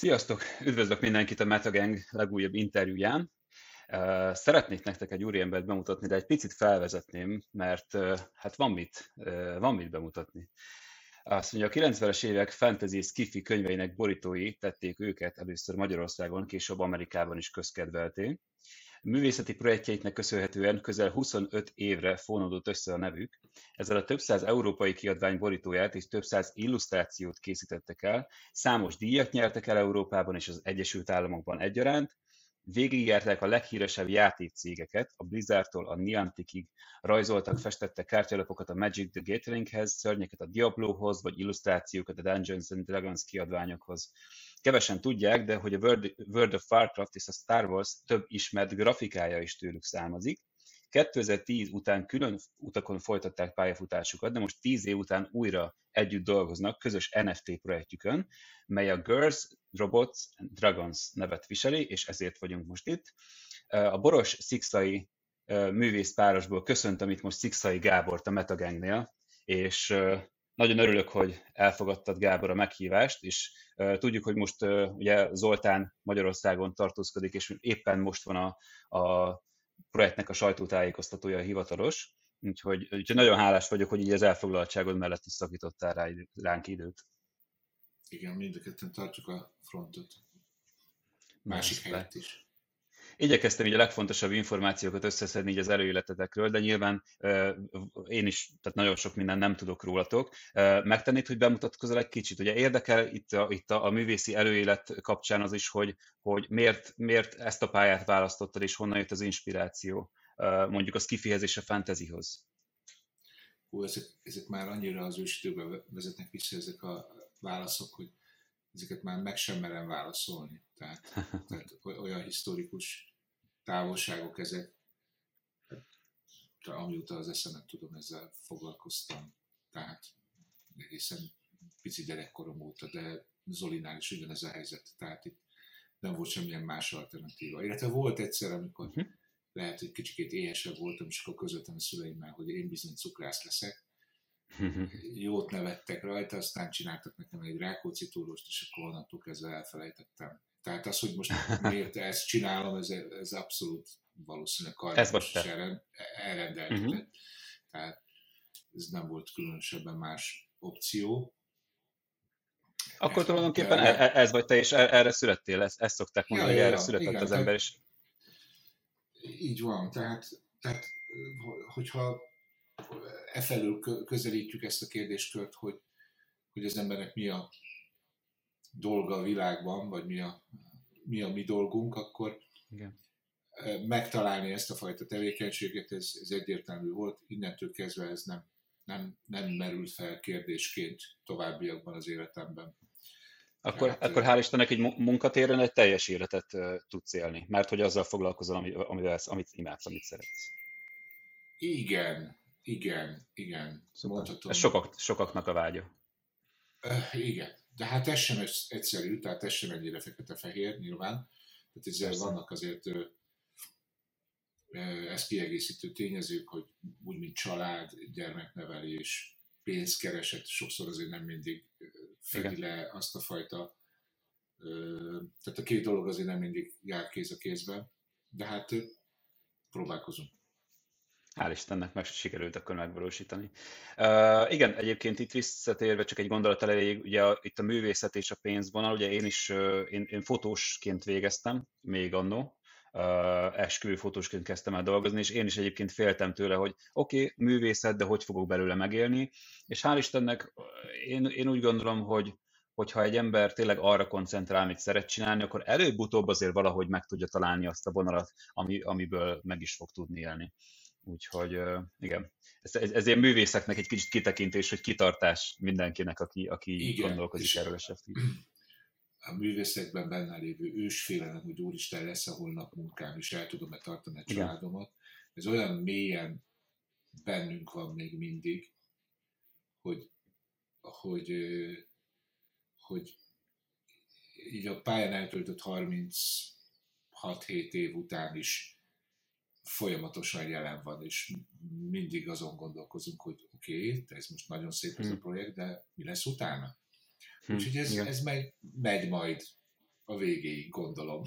Sziasztok! Üdvözlök mindenkit a Metagang legújabb interjúján. Szeretnék nektek egy úriembert bemutatni, de egy picit felvezetném, mert hát van mit, van mit bemutatni. Azt mondja, a 90-es évek fantasy skifi könyveinek borítói tették őket először Magyarországon, később Amerikában is közkedvelté. Művészeti projektjeiknek köszönhetően közel 25 évre fonódott össze a nevük. Ezzel a több száz európai kiadvány borítóját és több száz illusztrációt készítettek el, számos díjat nyertek el Európában és az Egyesült Államokban egyaránt, Végigjárták a leghíresebb játékcégeket, a Blizzardtól a Nianticig, rajzoltak, festettek kártyalapokat a Magic the Gatheringhez, szörnyeket a Diablohoz, vagy illusztrációkat a Dungeons and Dragons kiadványokhoz. Kevesen tudják, de hogy a World, of Warcraft és a Star Wars több ismert grafikája is tőlük származik. 2010 után külön utakon folytatták pályafutásukat, de most 10 év után újra együtt dolgoznak közös NFT projektjükön, mely a Girls, Robots and Dragons nevet viseli, és ezért vagyunk most itt. A Boros Szikszai művész párosból köszöntöm itt most Szikszai Gábort a Metagangnél, és nagyon örülök, hogy elfogadtad Gábor a meghívást, és tudjuk, hogy most ugye Zoltán Magyarországon tartózkodik, és éppen most van a, a projektnek a sajtótájékoztatója a hivatalos, úgyhogy, úgyhogy nagyon hálás vagyok, hogy így az elfoglaltságod mellett is szakítottál rá, ránk időt. Igen, mind a ketten tartjuk a frontot. Másik helyet is. Igyekeztem így a legfontosabb információkat összeszedni így az előéletetekről, de nyilván én is, tehát nagyon sok minden nem tudok rólatok. Megtennéd, hogy bemutatkozol egy kicsit? Ugye érdekel itt a, itt a, a művészi előélet kapcsán az is, hogy, hogy miért, miért ezt a pályát választottad, és honnan jött az inspiráció, mondjuk a skifihez és a fantasyhoz? Hú, ezek, ezek már annyira az ősidőbe vezetnek vissza ezek a válaszok, hogy ezeket már meg sem merem válaszolni. Tehát, tehát olyan historikus távolságok ezek. De amióta az eszemet tudom, ezzel foglalkoztam. Tehát egészen pici gyerekkorom óta, de Zolinál is ugyanez a helyzet. Tehát itt nem volt semmilyen más alternatíva. Illetve volt egyszer, amikor uh-huh. lehet, hogy kicsikét éhesebb voltam, és akkor közöltem a szüleimmel, hogy én bizony cukrász leszek. Uh-huh. Jót nevettek rajta, aztán csináltak nekem egy rákóczi túróst, és akkor onnantól kezdve elfelejtettem tehát az, hogy most miért ezt csinálom, ez, ez abszolút valószínűleg kardinális elrendeltetett. Uh-huh. Tehát ez nem volt különösebben más opció. Akkor tulajdonképpen de... E- ez vagy te, és e- erre születtél, ezt, ezt szokták mondani, ja, hogy erre ja, született igen, az ember is. Így van, tehát, tehát hogyha e felül közelítjük ezt a kérdéskört, hogy, hogy az embernek mi a dolga a világban, vagy mi a mi, a mi dolgunk, akkor Igen. megtalálni ezt a fajta tevékenységet, ez, ez egyértelmű volt. Innentől kezdve ez nem, nem, nem merült fel kérdésként továbbiakban az életemben. Akkor, hát, akkor hál' Istennek egy munkatéren egy teljes életet uh, tudsz élni, mert hogy azzal foglalkozol, ami, amivel, amit imádsz, amit szeretsz. Igen, igen, igen. Ez sokak, sokaknak a vágya. Uh, igen, de hát ez sem egyszerű, tehát ez sem ennyire fekete-fehér nyilván. Tehát ezzel vannak azért ezt kiegészítő tényezők, hogy úgy, mint család, gyermeknevelés, pénzkereset, sokszor azért nem mindig fedi le azt a fajta, tehát a két dolog azért nem mindig jár kéz a kézben, de hát próbálkozunk. Hál' Istennek meg sikerült akkor megvalósítani. Uh, igen, egyébként itt visszatérve csak egy gondolat elejéig, ugye itt a művészet és a pénzvonal, ugye én is, uh, én, én fotósként végeztem még annó, uh, esküvő fotósként kezdtem el dolgozni, és én is egyébként féltem tőle, hogy oké, okay, művészet, de hogy fogok belőle megélni, és hál' Istennek én, én úgy gondolom, hogy hogyha egy ember tényleg arra koncentrál, amit szeret csinálni, akkor előbb-utóbb azért valahogy meg tudja találni azt a vonalat, ami, amiből meg is fog tudni élni. Úgyhogy igen, ez, ez, ez ilyen művészeknek egy kicsit kitekintés, hogy kitartás mindenkinek, aki, aki igen, gondolkodik erről esetleg. A művészekben benne lévő ősfélelem, hogy úristen lesz a holnap munkám, és el tudom-e tartani a családomat, ez olyan mélyen bennünk van még mindig, hogy, hogy, hogy így a pályán eltöltött 36-7 év után is folyamatosan jelen van, és mindig azon gondolkozunk, hogy oké, okay, ez most nagyon szép ez a hm. projekt, de mi lesz utána? Hm, Úgyhogy ez, ez megy, megy majd a végéig, gondolom.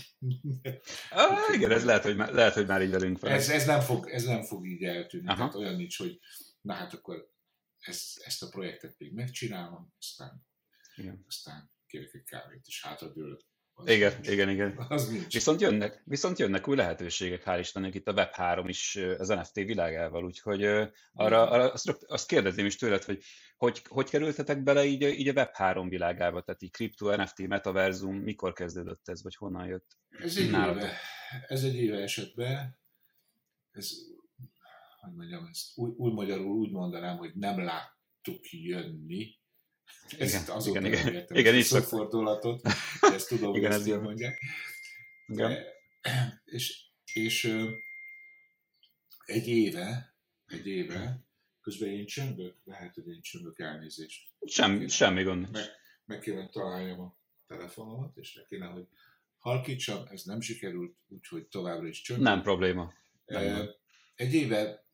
Ah, igen, ez lehet, hogy már, lehet, hogy már így velünk van. Ez, ez, nem, fog, ez nem fog így eltűnni. Aha. Tehát olyan nincs, hogy na hát akkor ezt, ezt a projektet még megcsinálom, aztán, igen. aztán kérek egy kávét, és hátradőlök. Az igen, nincs. igen, igen. Az nincs. Viszont jönnek, viszont jönnek új lehetőségek, hál' Istennek itt a Web3 is az NFT világával, úgyhogy arra, arra azt, azt kérdezném is tőled, hogy, hogy hogy kerültetek bele így, így a Web3 világába, tehát így kripto, NFT, metaverzum, mikor kezdődött ez, vagy honnan jött? Ez egy éve, ez egy éve esetben, ez, hogy mondjam, ezt új, új magyarul úgy mondanám, hogy nem láttuk jönni, ezt igen, azóta igen, igen, értem, igen, a fordulatot, ezt tudom, igen, hogy ezt mondják. Igen. De, és, és egy éve, egy éve, közben én csöndök, lehet, hogy én csöndök elnézést. Sem, kéne, semmi gond meg, meg kéne találjam a telefonomat, és le kéne, hogy halkítsam, ez nem sikerült, úgyhogy továbbra is csöndök. Nem probléma. Nem egy éve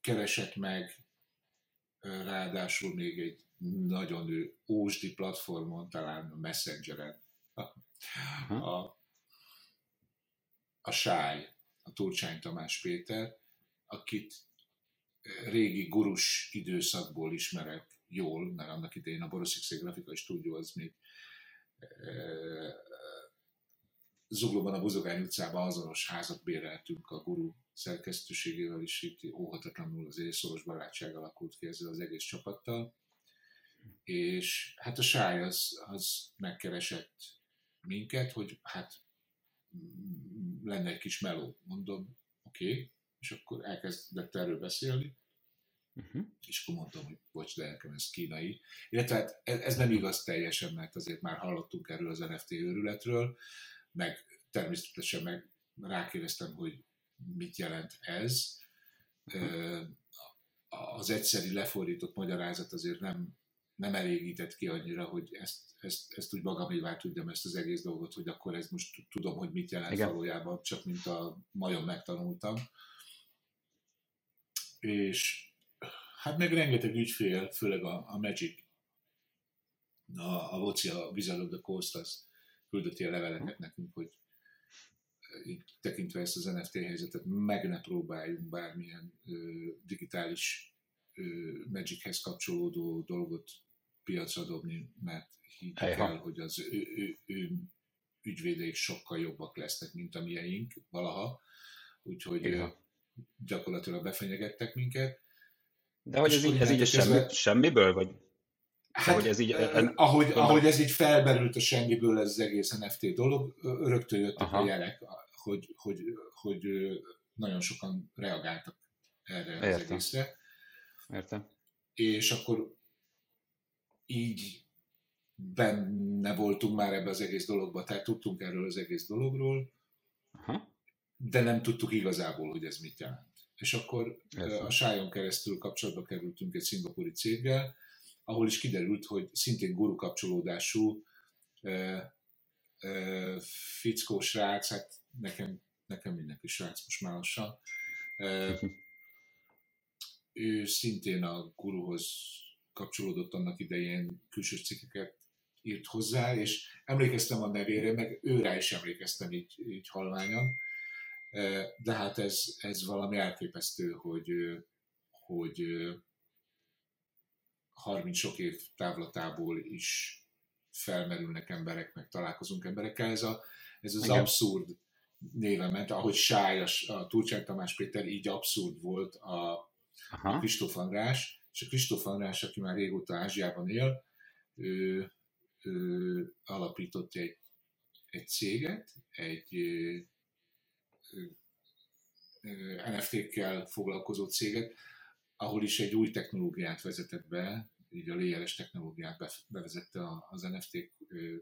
keresett meg ráadásul még egy nagyon ósdi platformon, talán a Messengeren, a, a, a Sáj, a Turcsány Tamás Péter, akit régi gurus időszakból ismerek jól, mert annak idején a Boroszikszeg Grafikai Stúdió az még Zuglóban, a Buzogány utcában azonos házat béreltünk a guru szerkesztőségével, és itt óhatatlanul az szoros barátság alakult ki ezzel az egész csapattal és hát a sáj az, az megkeresett minket, hogy hát lenne egy kis meló. Mondom, oké, okay. és akkor elkezdett erről beszélni, uh-huh. és akkor mondtam, hogy bocs, de nekem ez kínai. Illetve hát ez, nem igaz teljesen, mert azért már hallottunk erről az NFT őrületről, meg természetesen meg rákérdeztem, hogy mit jelent ez. Uh-huh. Az egyszeri lefordított magyarázat azért nem nem elégített ki annyira, hogy ezt, ezt, ezt úgy magamévá tudjam ezt az egész dolgot, hogy akkor ez most tudom, hogy mit jelent Igen. valójában, csak mint a majom megtanultam. És hát meg rengeteg ügyfél, főleg a, a Magic, a, a Voci, a Wizard of the Coast, az küldött ilyen leveleket nekünk, hogy így tekintve ezt az NFT helyzetet, meg ne próbáljunk bármilyen ö, digitális ö, Magichez kapcsolódó dolgot piacra dobni, mert higgyük el, hogy az ő, ő, ő ügyvédeik sokkal jobbak lesznek, mint a mieink valaha, úgyhogy Igen. gyakorlatilag befenyegettek minket. De hogy ez így, ez így semmi, semmiből, vagy? Hát, hogy ez így, en, ahogy, en, ahogy ez így felberült a semmiből ez az egész NFT dolog, rögtön jöttek Aha. a jelek, hogy, hogy, hogy nagyon sokan reagáltak erre Értem. az egészre. Értem. És akkor így benne voltunk már ebbe az egész dologba, tehát tudtunk erről az egész dologról, Aha. de nem tudtuk igazából, hogy ez mit jelent. És akkor ez a Sájon keresztül kapcsolatba kerültünk egy szingapúri céggel, ahol is kiderült, hogy szintén guru kapcsolódású e, e, fickó srác, hát nekem, nekem mindenki srác most már lassan, e, ő szintén a guruhoz kapcsolódott annak idején külső cikkeket írt hozzá, és emlékeztem a nevére, meg őrá is emlékeztem így, így halványan. De hát ez, ez valami elképesztő, hogy, hogy 30 sok év távlatából is felmerülnek emberek, meg találkozunk emberekkel. Ez, a, ez az Igen. abszurd néve ment, ahogy Sáj, a, a Turcsán Tamás Péter, így abszurd volt a, a Kristóf András, és a Kristóf András, aki már régóta Ázsiában él, ő, ő alapított egy, egy céget, egy NFT-kkel foglalkozó céget, ahol is egy új technológiát vezetett be, így a layers technológiát bevezette az NFT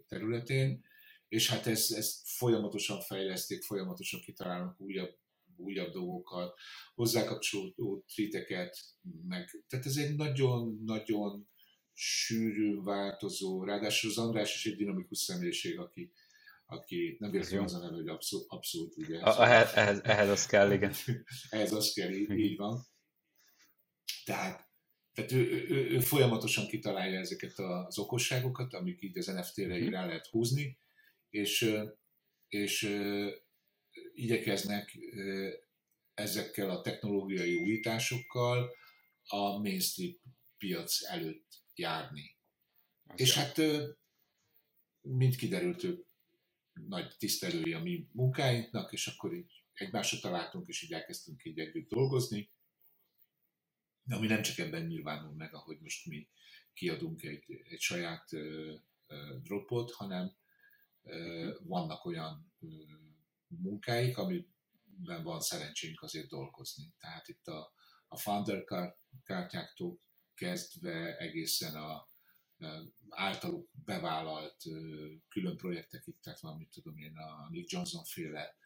területén, és hát ezt, ezt folyamatosan fejleszték, folyamatosan kitalálnak újabb újabb dolgokat, hozzákapcsolódó tweeteket, meg, tehát ez egy nagyon-nagyon sűrű, változó, ráadásul az András is egy dinamikus személyiség, aki, aki nem véletlenül az a neve, hogy abszolút, abszolút ugye. A, ehhez, ehhez, ehhez az kell, igen. ehhez az kell, így, így van. Tehát, tehát ő, ő, ő, folyamatosan kitalálja ezeket az okosságokat, amik így az NFT-re mm. rá lehet húzni, és, és igyekeznek ezekkel a technológiai újításokkal a mainstream piac előtt járni. Az és hát, mint kiderült, ők nagy tisztelői a mi munkáinknak, és akkor így egymásra találtunk, és így elkezdtünk így együtt dolgozni. Ami nem csak ebben nyilvánul meg, ahogy most mi kiadunk egy, egy saját dropot, hanem uh, vannak olyan munkáik, amiben van szerencsénk azért dolgozni. Tehát itt a, a Founder kártyáktól kezdve egészen a általuk bevállalt külön projektekig, tehát van, mit tudom én, a Nick Johnson féle,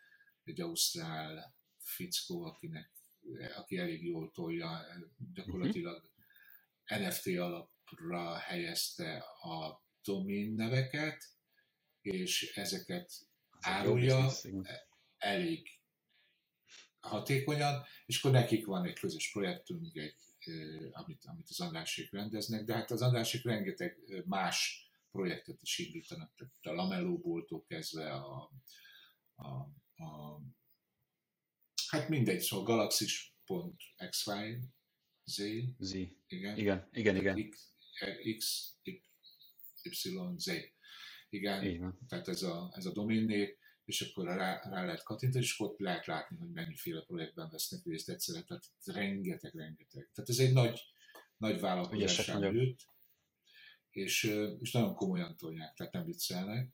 egy ausztrál fickó, akinek, aki elég jól tolja, gyakorlatilag NFT alapra helyezte a domain neveket, és ezeket árulja elég hatékonyan, és akkor nekik van egy közös projektünk, egy amit, amit az Andrásék rendeznek, de hát az Andrásék rengeteg más projektet is indítanak, tehát a Lamellóboltól kezdve a, a, a hát mindegy, szóval galaxis.xy Z. Z. Igen, igen, igen. igen. X, X, Y, Z. Igen, igen. tehát ez a, ez a domain név, és akkor rá, rá lehet kattintani, és ott lehet látni, hogy mennyiféle projektben vesznek részt egyszerre, tehát rengeteg, rengeteg. Tehát ez egy nagy, nagy vállalkozás nőtt, és, és nagyon komolyan tolják, tehát nem viccelnek.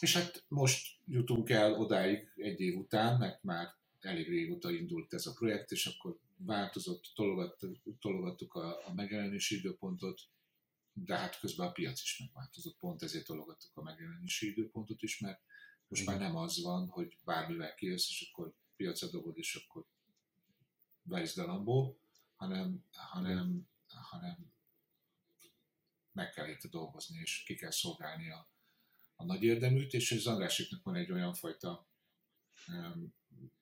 És hát most jutunk el odáig egy év után, mert már elég régóta indult ez a projekt, és akkor változott, tologattuk a, a megjelenési időpontot, de hát közben a piac is megváltozott, pont ezért tologattuk a megjelenési időpontot is, mert most már nem az van, hogy bármivel kijössz, és akkor piacra dobod, és akkor Lambó, hanem, hanem, hanem meg kell érte dolgozni, és ki kell szolgálni a, a nagy érdeműt, és az Andrásiknak van egy olyan fajta um,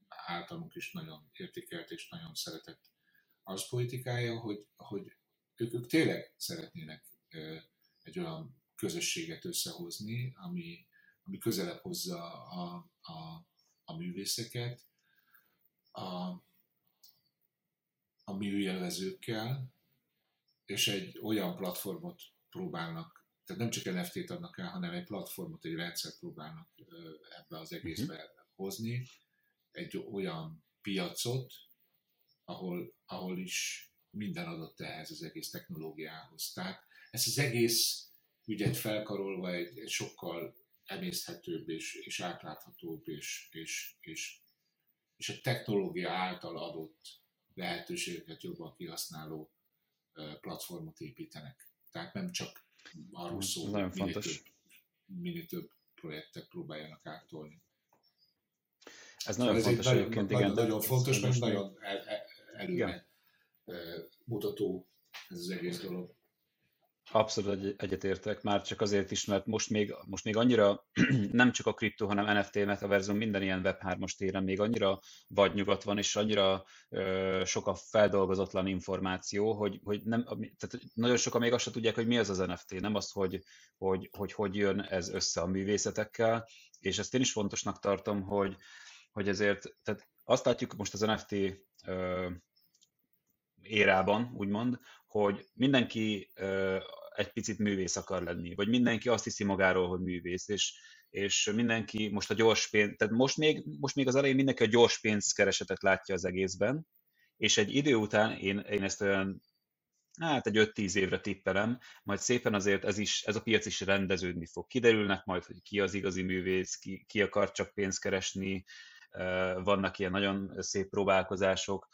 általunk is nagyon értékelt és nagyon szeretett az politikája, hogy, hogy ők, ők tényleg szeretnének egy olyan közösséget összehozni, ami, ami közelebb hozza a, a, a művészeket a, a műjelvezőkkel, és egy olyan platformot próbálnak, tehát nem csak NFT-t adnak el, hanem egy platformot, egy rendszert próbálnak ebbe az egészbe uh-huh. hozni, egy olyan piacot, ahol, ahol is minden adott ehhez az egész technológiához. Tehát ezt az egész ügyet felkarolva egy, egy sokkal emészthetőbb és, és átláthatóbb és, és, és, és a technológia által adott lehetőségeket jobban kihasználó platformot építenek. Tehát nem csak arról szól, hogy minél több, minél több projektet próbáljanak áttolni. Ez nagyon fontos nagyon, egyébként, igen. Nagyon fontos, mert nagyon el, el, előre igen. mutató ez az egész dolog. Abszolút egyetértek, már csak azért is, mert most még, most még annyira nem csak a kriptó, hanem NFT, metaverzum, minden ilyen Web3-as téren még annyira vagy nyugat van, és annyira ö, sok a feldolgozatlan információ, hogy, hogy nem, tehát nagyon sokan még azt sem tudják, hogy mi az az NFT, nem az, hogy hogy, hogy, hogy jön ez össze a művészetekkel, és ezt én is fontosnak tartom, hogy, hogy ezért, tehát azt látjuk most az NFT ö, érában, úgymond, hogy mindenki egy picit művész akar lenni, vagy mindenki azt hiszi magáról, hogy művész, és, és mindenki most a gyors pénz, tehát most még, most még az elején mindenki a gyors pénzkeresetet látja az egészben, és egy idő után én, én ezt olyan hát egy 5-10 évre tippelem, majd szépen azért ez, is, ez a piac is rendeződni fog. Kiderülnek majd, hogy ki az igazi művész, ki, ki akar csak pénzt keresni, vannak ilyen nagyon szép próbálkozások,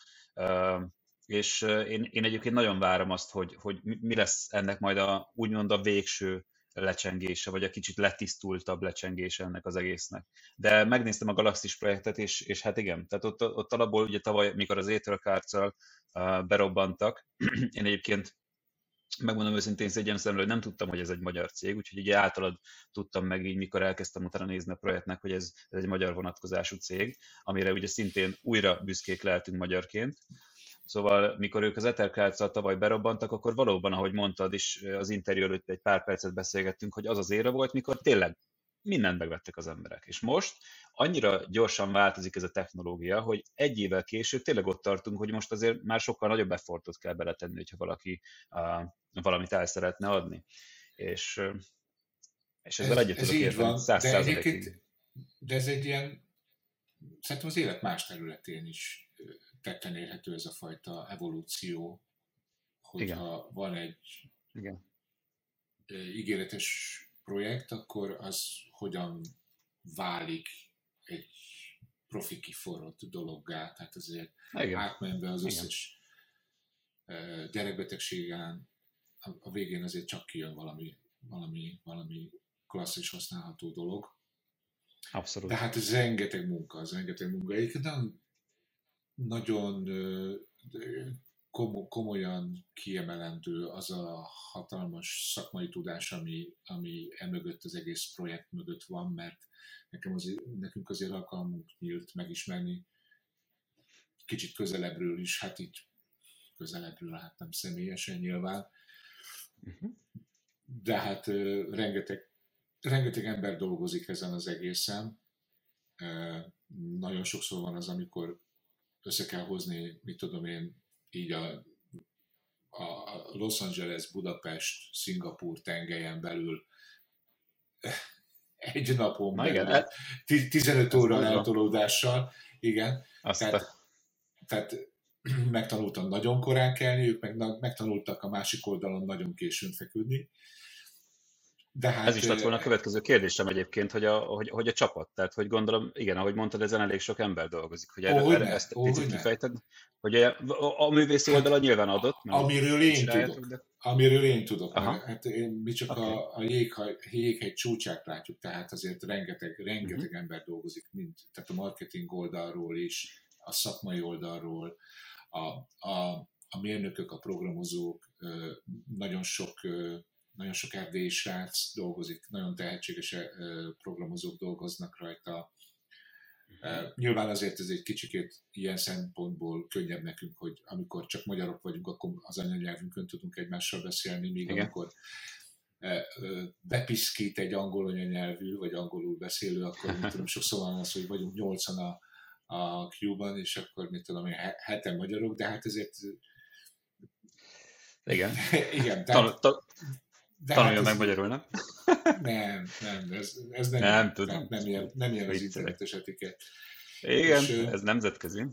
és én, én egyébként nagyon várom azt, hogy, hogy mi lesz ennek majd a úgymond a végső lecsengése, vagy a kicsit letisztultabb lecsengése ennek az egésznek. De megnéztem a Galaxis projektet, és, és hát igen, tehát ott, ott alapból ugye tavaly, mikor az Ethercards-al uh, berobbantak, én egyébként megmondom őszintén szégyen szemre, hogy nem tudtam, hogy ez egy magyar cég, úgyhogy ugye általad tudtam meg így, mikor elkezdtem utána nézni a projektnek, hogy ez, ez egy magyar vonatkozású cég, amire ugye szintén újra büszkék lehetünk magyarként. Szóval, mikor ők az ethercloud tavaly berobbantak, akkor valóban, ahogy mondtad is, az interjú előtt egy pár percet beszélgettünk, hogy az az ére volt, mikor tényleg mindent megvettek az emberek. És most annyira gyorsan változik ez a technológia, hogy egy évvel később tényleg ott tartunk, hogy most azért már sokkal nagyobb effortot kell beletenni, hogyha valaki uh, valamit el szeretne adni. És, és ezzel ez, egyet ez tudok érteni száz százalékig. De ez egy ilyen, szerintem az élet más területén is tetten érhető ez a fajta evolúció, hogyha Igen. van egy Igen. ígéretes projekt, akkor az hogyan válik egy profi kiforrott dologgá, tehát azért Igen. átmenve az összes Igen. gyerekbetegségen, a végén azért csak kijön valami, valami, valami klasszis használható dolog. Abszolút. De hát ez rengeteg munka, az rengeteg munka. Egyébként nagyon komolyan kiemelendő az a hatalmas szakmai tudás, ami, ami emögött az egész projekt mögött van, mert nekem azért, nekünk azért alkalmunk nyílt megismerni kicsit közelebbről is, hát itt közelebbről, hát nem személyesen nyilván, uh-huh. de hát rengeteg, rengeteg ember dolgozik ezen az egészen. Nagyon sokszor van az, amikor össze kell hozni, mit tudom én, így a, a Los Angeles, Budapest, Szingapúr tengelyen belül egy napon Na belül, igen, 15 óra eltolódással, igen. Tehát, tehát megtanultam nagyon korán kelni, ők meg, megtanultak a másik oldalon nagyon későn feküdni. De hát, Ez is lett volna a következő kérdésem egyébként, hogy a, hogy, hogy a csapat, tehát hogy gondolom, igen, ahogy mondtad, ezen elég sok ember dolgozik, hogy erre, oh, erre ezt oh, picit kifejted, hogy a, a, művészi oldala hát, nyilván adott. Amiről én tudok, de... amiről én tudok, mert hát én, mi csak okay. a, a jéghegy, jéghegy csúcsát látjuk, tehát azért rengeteg, rengeteg uh-huh. ember dolgozik, mint, tehát a marketing oldalról is, a szakmai oldalról, a, a, a mérnökök, a programozók, nagyon sok nagyon sok erdélyi srác dolgozik, nagyon tehetséges programozók dolgoznak rajta. Uh-huh. Nyilván azért ez egy kicsikét ilyen szempontból könnyebb nekünk, hogy amikor csak magyarok vagyunk, akkor az anyanyelvünkön tudunk egymással beszélni, míg Igen. amikor bepiszkít egy angol anyanyelvű, vagy angolul beszélő, akkor mit tudom, sokszor van az, hogy vagyunk nyolcan a, a Q-ban, és akkor mit tudom, heten magyarok, de hát ezért igen. Igen, tehát, de Tanulja hát meg magyarul, nem? Nem, nem, ez, ez nem, nem, ilyen, tudom. nem, ilyen, nem ilyen az internetes etiket. Igen, és, ez nemzetközi.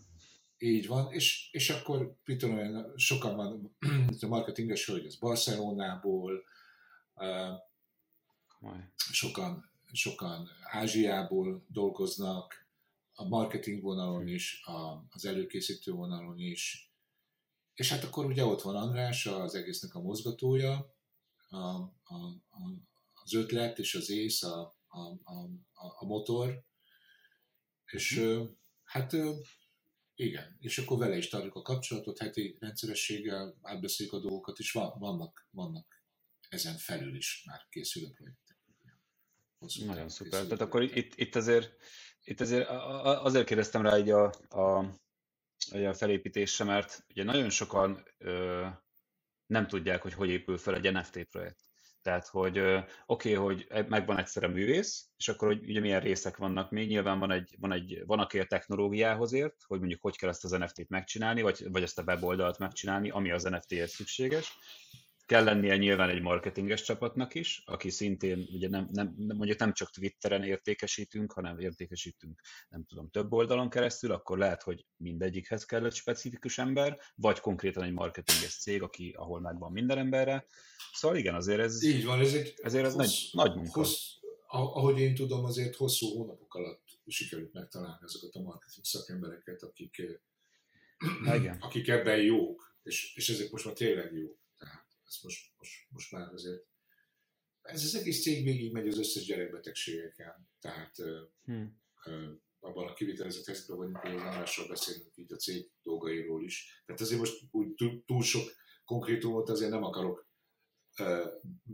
Így van, és, és akkor mit tudom, sokan van, a marketinges hölgy az Barcelonából, sokan, sokan Ázsiából dolgoznak, a marketing vonalon is, a, az előkészítő vonalon is, és hát akkor ugye ott van András, az egésznek a mozgatója, a, a, az ötlet és az ész, a, a, a, a motor, és mm. hát igen, és akkor vele is tartjuk a kapcsolatot, heti rendszerességgel átbeszéljük a dolgokat, és van, vannak, vannak ezen felül is már készülő projektek. Nagyon szuper. Tehát akkor itt, itt, azért, itt azért azért kérdeztem rá így a, a, a felépítésre, mert ugye nagyon sokan ö, nem tudják, hogy hogy épül fel egy NFT projekt. Tehát, hogy oké, okay, hogy e, megvan egyszer a művész, és akkor, hogy ugye milyen részek vannak még, nyilván van egy, van egy, van aki a technológiához ért, hogy mondjuk hogy kell ezt az NFT-t megcsinálni, vagy, vagy ezt a weboldalt megcsinálni, ami az NFT-hez szükséges, kell lennie nyilván egy marketinges csapatnak is, aki szintén ugye nem, nem, mondjuk nem csak Twitteren értékesítünk, hanem értékesítünk, nem tudom, több oldalon keresztül, akkor lehet, hogy mindegyikhez kell egy specifikus ember, vagy konkrétan egy marketinges cég, aki, ahol megvan minden emberre. Szóval igen, azért ez, Így van, ez egy ezért ez hossz, nagy, nagy munka. Hossz, ahogy én tudom, azért hosszú hónapok alatt sikerült megtalálni azokat a marketing szakembereket, akik, igen. akik ebben jók, és, és ezek most már tényleg jók ez most, most, most már azért ez az egész cég végig megy az összes gyerekbetegségeken, tehát hmm. abban a kivitelezett helyzetben vagyunk, hogy az Andrással beszélünk így a cég dolgairól is. Tehát azért most úgy túl sok konkrétumot azért nem akarok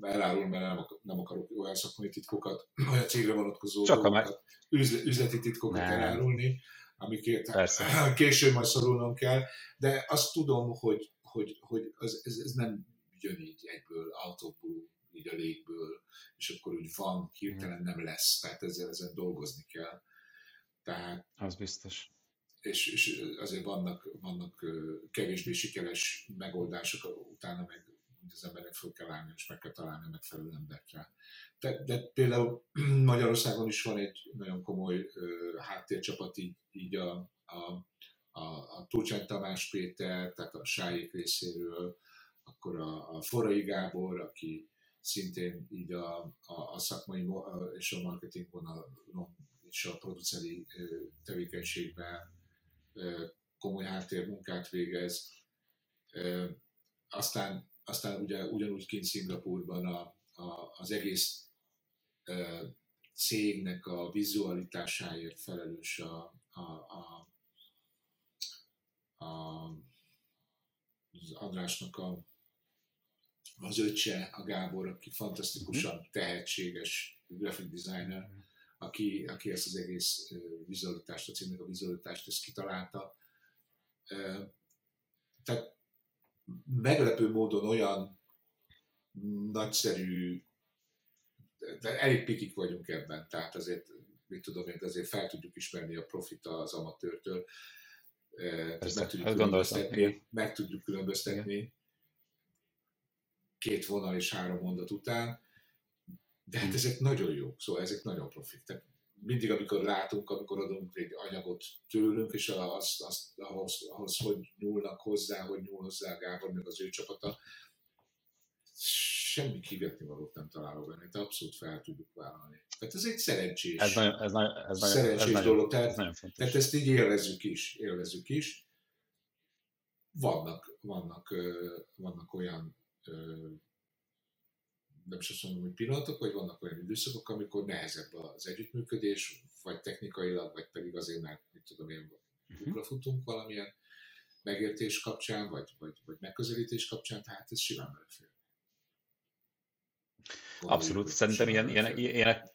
elárulni, mert nem, nem akarok olyan szakmai titkokat, olyan cégre vonatkozó Csak dolgokat, üzleti titkokat nem. elárulni, amikért Persze. később majd szorulnom kell, de azt tudom, hogy, hogy, hogy az, ez, ez nem jön így egyből blue így a légből, és akkor úgy van, hirtelen nem lesz, tehát ezzel ezen dolgozni kell. Tehát, az biztos. És, és azért vannak, vannak kevésbé sikeres megoldások, utána meg az emberek föl kell állni, és meg kell találni a megfelelő embert rá. De, de például Magyarországon is van egy nagyon komoly uh, háttércsapat, így, így a, a, a, a Turcsány Tamás Péter, tehát a Sájék részéről, akkor a, a Forai Gábor, aki szintén így a, a, a szakmai és a marketing vonalon és a produceri tevékenységben komoly háttérmunkát végez. Aztán, aztán ugye ugyanúgy kint Szingapurban a, a, az egész cégnek a vizualitásáért felelős a, a, a, a, az Andrásnak a az öccse, a Gábor, aki fantasztikusan mhm. tehetséges graphic designer, aki, aki ezt az egész vizualitást, a címnek a vizualitást ezt kitalálta. Tehát meglepő módon olyan nagyszerű, de elég pikik vagyunk ebben, tehát azért, mit tudom én, azért fel tudjuk ismerni a profit az amatőrtől, Persze, meg tudjuk különböztetni, meg tudjuk különböztetni, két vonal és három mondat után, de hát ezek nagyon jók, szóval ezek nagyon profik. Tehát mindig, amikor látunk, amikor adunk egy anyagot tőlünk, és az, az, ahhoz, ahhoz, hogy nyúlnak hozzá, hogy nyúl hozzá Gábor, meg az ő csapata, semmi kivetni valót nem találok benne, tehát abszolút fel tudjuk vállalni. Tehát ez egy szerencsés, ez nagyon, ez nagyon, ez szerencsés ez dolog, tehát, ez nagyon tehát ezt így élvezzük is, élvezzük is. Vannak, vannak, vannak olyan nem is azt mondom, hogy pillanatok, vagy vannak olyan időszakok, amikor nehezebb az együttműködés, vagy technikailag, vagy pedig azért, mert mit tudom én, uh-huh. futunk valamilyen megértés kapcsán, vagy, vagy, vagy megközelítés kapcsán, tehát ez simán belefér. Abszolút, szerintem ilyen, ilyen, ilyenek,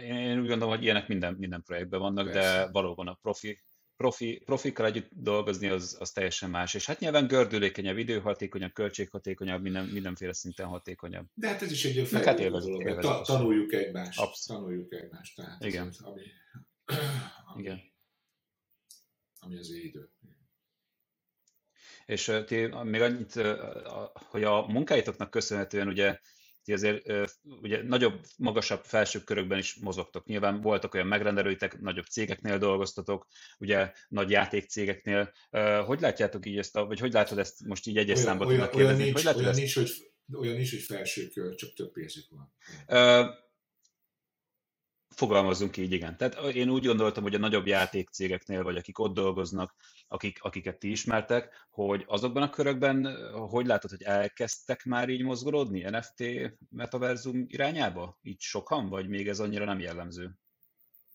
én úgy gondolom, hogy ilyenek minden, minden projektben vannak, Persze. de valóban a profi profi, profikkal együtt dolgozni az, az teljesen más. És hát nyilván gördülékenyebb, időhatékonyabb, költséghatékonyabb, minden, mindenféle szinten hatékonyabb. De hát ez is egy olyan hát dolog, ta, tanuljuk egymást. Abszolút. Tanuljuk egymást. Tehát Igen. Az, ami, ami, Igen. ami az idő. És ti még annyit, hogy a munkáitoknak köszönhetően ugye ti azért ugye nagyobb, magasabb, felsőbb körökben is mozogtok. Nyilván voltak olyan megrendelőitek, nagyobb cégeknél dolgoztatok, ugye nagy játékcégeknél. Hogy látjátok így ezt, a, vagy hogy látod ezt most így egyes számban tudnak kérdezni? Olyan, nincs, hogy olyan, nincs, hogy, olyan nincs, hogy felső kör, csak több pénzük van. Uh, Fogalmazzunk így, igen. Tehát én úgy gondoltam, hogy a nagyobb játékcégeknél, vagy akik ott dolgoznak, akik, akiket ti ismertek, hogy azokban a körökben, hogy látod, hogy elkezdtek már így mozgolódni NFT metaverzum irányába? Így sokan, vagy még ez annyira nem jellemző?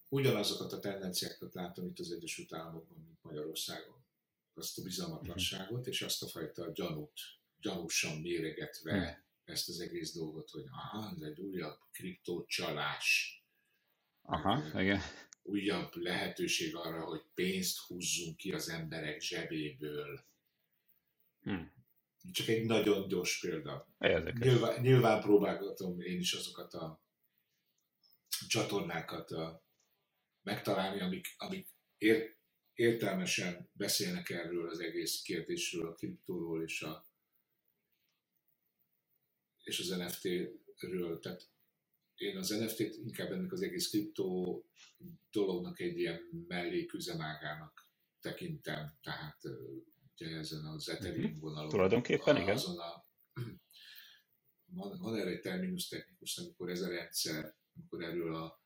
Ugyanazokat a tendenciákat látom itt az Egyesült Államokban, mint Magyarországon. Azt a bizalmatlanságot uh-huh. és azt a fajta gyanút, gyanúsan méregetve uh-huh. ezt az egész dolgot, hogy aha, ez egy újabb kriptócsalás Aha, igen. Újabb lehetőség arra, hogy pénzt húzzunk ki az emberek zsebéből. Hmm. Csak egy nagyon gyors példa. Nyilván, nyilván próbálgatom én is azokat a csatornákat a, megtalálni, amik, amik ér, értelmesen beszélnek erről az egész kérdésről, a kriptóról és, a, és az NFT-ről. Tehát én az NFT-t inkább ennek az egész kriptó dolognak egy ilyen melléküzemágának tekintem, tehát ugye ezen az Ethereum mhm. vonalon. Tulajdonképpen, igen. Azon a, van, van erre egy terminus technikus, amikor ez a rendszer, amikor erről a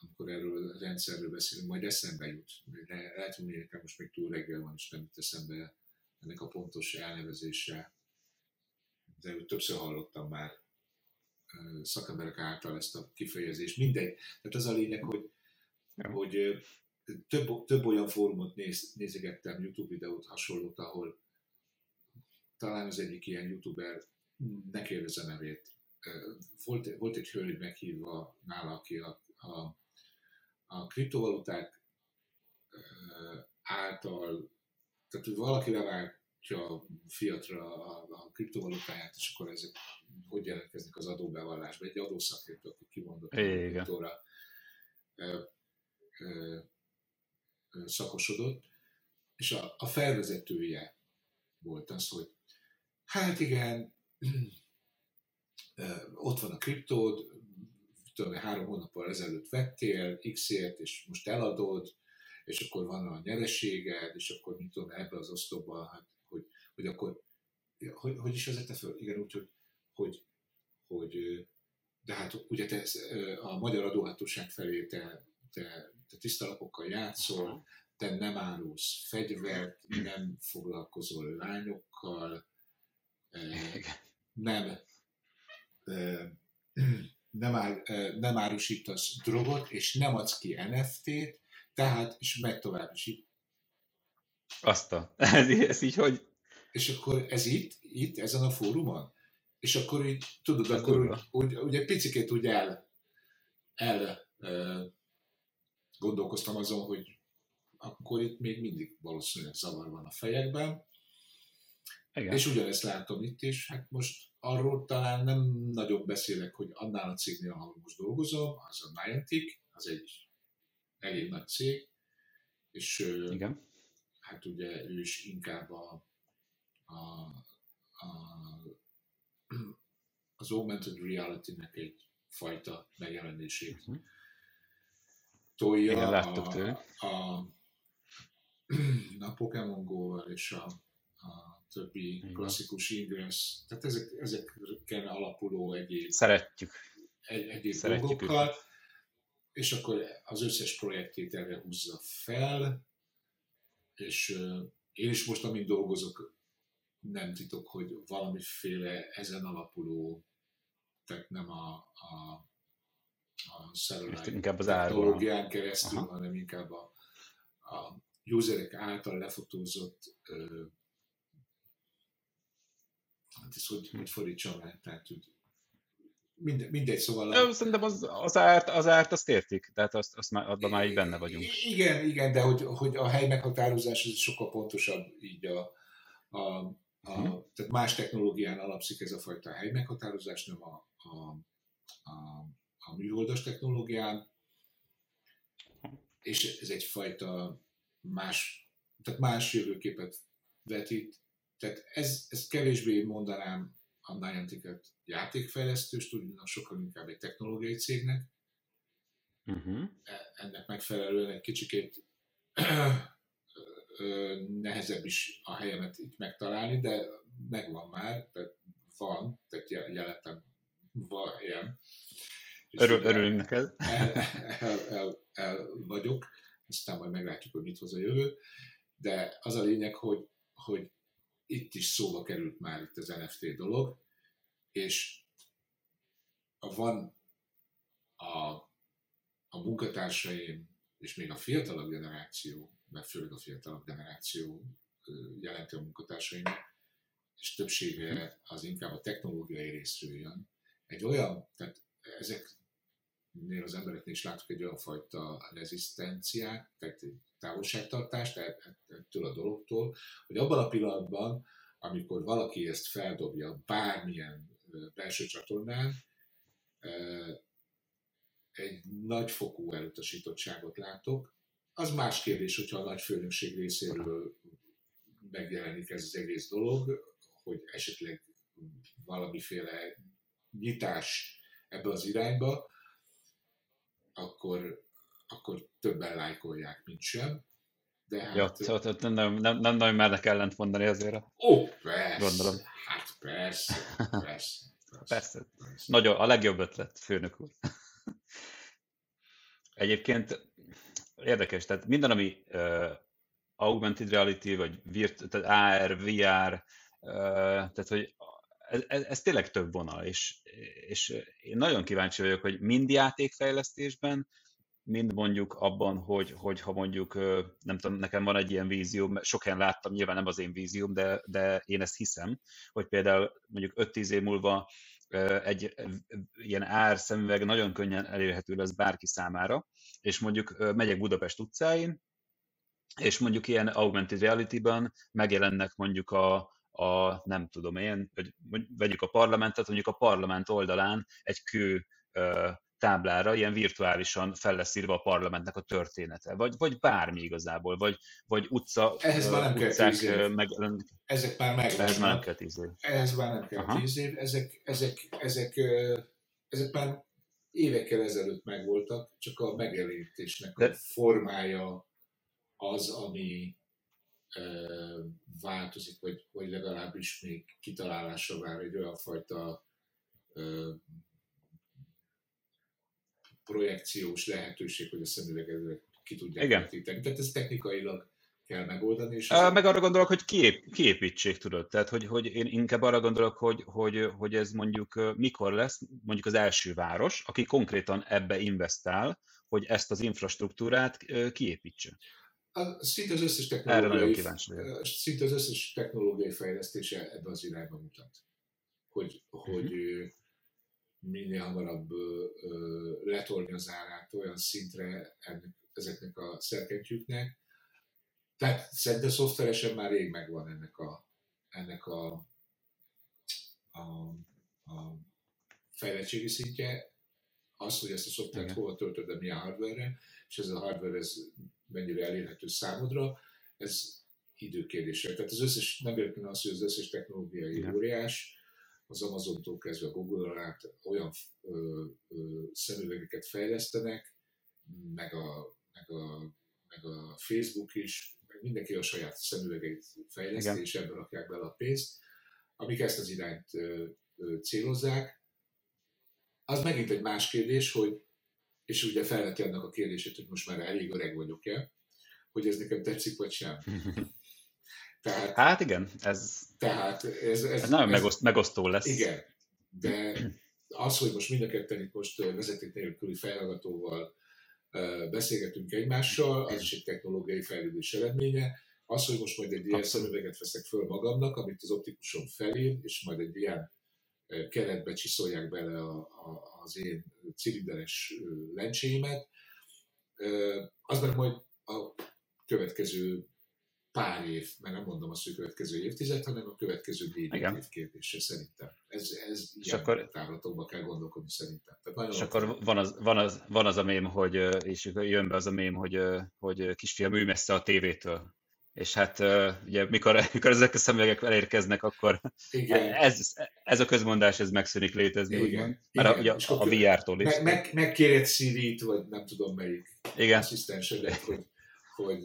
amikor erről a rendszerről beszélünk, majd eszembe jut. De lehet, hogy nekem most még túl reggel van, és nem jut eszembe ennek a pontos elnevezése. De többször hallottam már szakemberek által ezt a kifejezést. Mindegy. Tehát az a lényeg, hogy, ja. hogy több, több olyan fórumot néz, nézegettem, YouTube videót hasonlót, ahol talán az egyik ilyen youtuber, ne kérdezz a nevét, volt, volt egy hölgy meghívva nála, aki a, a, a kriptovaluták által, tehát hogy valaki vág a fiatra a, a kriptovalutáját, és akkor ezek hogy jelentkeznek az adóbevallásba. Egy adószakértő, aki kimondott a kriptóra szakosodott, és a, a felvezetője volt az, hogy hát igen, ott van a kriptód, tudom, három hónappal ezelőtt vettél X-ért, és most eladod, és akkor van a nyereséged, és akkor mit tudom, ebbe az oszlopba, hát, hogy, akkor, hogy, hogy is vezette föl? Igen, úgy, hogy, hogy, hogy de hát ugye te a magyar adóhatóság felé te, te, te tiszta lapokkal játszol, te nem árulsz fegyvert, nem foglalkozol lányokkal, nem, nem, ár, nem árusítasz drogot, és nem adsz ki NFT-t, tehát, és meg tovább is így. Azt a, ez, ez így hogy? És akkor ez itt, itt, ezen a fórumon? És akkor így, tudod, ez akkor úgy, úgy, úgy, egy picit úgy el, el gondolkoztam azon, hogy akkor itt még mindig valószínűleg zavar van a fejekben. Igen. És ugyanezt látom itt is, hát most arról talán nem nagyon beszélek, hogy annál a cégnél, ahol most dolgozom, az a Niantic, az egy elég nagy cég, és Igen. hát ugye ő is inkább a, a, a az augmented reality-nek egy fajta megjelenését uh-huh. tolja Igen, a, a, a Pokémon Go-val és a, a többi Igen. klasszikus Ingress, tehát ezek, ezeken alapuló egyéb, Szeretjük. Egy, egyéb Szeretjük dolgokkal, őket. és akkor az összes projektét erre húzza fel, és én is most, amint dolgozok, nem titok, hogy valamiféle ezen alapuló, tehát nem a, a, a cellular technológián keresztül, Aha. hanem inkább a, a userek által lefotózott ö, hát ez hogy, hogy fordítsam el, tehát hogy mindegy, mindegy szóval... A... Szerintem az, az, árt, az árt azt értik, tehát azt, azt már, abban már így benne vagyunk. Igen, igen, de hogy, hogy a hely meghatározás az sokkal pontosabb így a, a, a, uh-huh. Tehát más technológián alapszik ez a fajta hely meghatározás, nem a, a, a, a műholdas technológián, és ez egyfajta más, tehát más jövőképet vetít. Tehát ez, ez kevésbé mondanám a Niantic-et játékfejlesztőst, ugyanis sokkal inkább egy technológiai cégnek. Uh-huh. Ennek megfelelően egy kicsikét nehezebb is a helyemet itt megtalálni, de megvan már, tehát van, tehát jelentem van ilyen. Örül, örülünk neked. El, el, el, el vagyok, aztán majd meglátjuk, hogy mit hoz a jövő, de az a lényeg, hogy, hogy itt is szóba került már itt az NFT dolog, és van a, a munkatársaim, és még a fiatalabb generáció mert főleg a fiatalabb generáció jelenti a munkatársainak, és többsége az inkább a technológiai részről jön. Egy olyan, tehát ezeknél az embereknél is látok egy olyan fajta rezisztenciát, tehát egy távolságtartást ettől a dologtól, hogy abban a pillanatban, amikor valaki ezt feldobja bármilyen belső csatornán, egy nagyfokú elutasítottságot látok, az más kérdés, hogyha a nagy főnökség részéről megjelenik ez az egész dolog, hogy esetleg valamiféle nyitás ebbe az irányba, akkor, akkor többen lájkolják, mint sem. De hát... Jó, szóval nem, nem, nem, nem nagyon mernek ellent mondani azért. Ó, persze. Gondolom. Hát persze, persze. Persze. persze. persze. Nagyon, a legjobb ötlet, főnök úr. Egyébként érdekes, tehát minden, ami uh, augmented reality, vagy virt, tehát AR, VR, uh, tehát hogy ez, ez, ez tényleg több vonal, és, és én nagyon kíváncsi vagyok, hogy mind játékfejlesztésben, mind mondjuk abban, hogy, hogy ha mondjuk, nem tudom, nekem van egy ilyen vízióm, sok helyen láttam, nyilván nem az én vízióm, de, de én ezt hiszem, hogy például mondjuk 5-10 év múlva egy ilyen ár szemüveg nagyon könnyen elérhető lesz bárki számára, és mondjuk megyek Budapest utcáin, és mondjuk ilyen augmented reality-ban megjelennek mondjuk a, a nem tudom én, vegyük a parlamentet, mondjuk a parlament oldalán egy kő táblára ilyen virtuálisan fel lesz írva a parlamentnek a története, vagy, vagy bármi igazából, vagy, vagy utca, Ehhez már nem utcák, kell tíz év. meg, Ezek már meg. Ehhez már nem kell tíz év. Ehhez már nem kell Aha. tíz év. Ezek, ezek, ezek, ezek már évekkel ezelőtt megvoltak, csak a megjelenítésnek De... a formája az, ami változik, vagy, vagy legalábbis még kitalálásra vár egy olyan fajta projekciós lehetőség, hogy a szemüveget ki tudják Igen. vetíteni. Tehát ez technikailag kell megoldani. És az... Meg arra gondolok, hogy kiép, kiépítsék, tudod. Tehát, hogy, hogy én inkább arra gondolok, hogy, hogy, hogy ez mondjuk mikor lesz mondjuk az első város, aki konkrétan ebbe investál, hogy ezt az infrastruktúrát kiépítse. A, szinte az összes technológiai, szinte az összes technológiai fejlesztése ebbe az irányba mutat. Hogy, uh-huh. hogy minél hamarabb letolni az árát olyan szintre ennek, ezeknek a szerkentyűknek. Tehát szerintem szoftveresen már rég megvan ennek a, ennek a, a, a fejlettségi szintje. Az, hogy ezt a szoftvert Igen. hova töltöd, de milyen hardware és ez a hardware ez mennyire elérhető számodra, ez időkérdése. Tehát az összes, nem véletlenül az, hogy az összes technológiai Igen. óriás, az Amazontól kezdve a Google-on át olyan ö, ö, szemüvegeket fejlesztenek, meg a, meg, a, meg a Facebook is, meg mindenki a saját szemüvegeit fejleszti, Igen. és ebből rakják bele a pénzt, amik ezt az irányt ö, ö, célozzák. Az megint egy más kérdés, hogy, és ugye felveti annak a kérdését, hogy most már elég öreg vagyok-e, hogy ez nekem tetszik, vagy sem. Tehát, hát igen, ez, tehát ez, ez, ez nagyon ez, megoszt, megosztó lesz. Igen, de az, hogy most mind a ketten itt most vezeték nélküli fejhallgatóval beszélgetünk egymással, az is egy technológiai fejlődés eredménye. Az, hogy most majd egy ilyen szemüveget veszek föl magamnak, amit az optikuson felír, és majd egy ilyen keretbe csiszolják bele a, a, az én cilinderes lencséimet, az meg majd a következő pár év, mert nem mondom azt, hogy következő évtized, hanem a következő négy év kérdése szerintem. Ez, ez és ilyen akkor, távlatokban kell gondolkodni szerintem. Tehát és akkor van az, van, az, van az a mém, hogy, és jön be az a mém, hogy, hogy kisfiam, ülj messze a tévétől. És hát ugye mikor, mikor ezek a szemüvegek elérkeznek, akkor Igen. Ez, ez a közmondás ez megszűnik létezni, Igen. úgymond. Mert Igen. A, ugye, a, a VR-tól is. Meg, meg, megkéred Siri-t, vagy nem tudom melyik Igen. asszisztensedet, hogy, hogy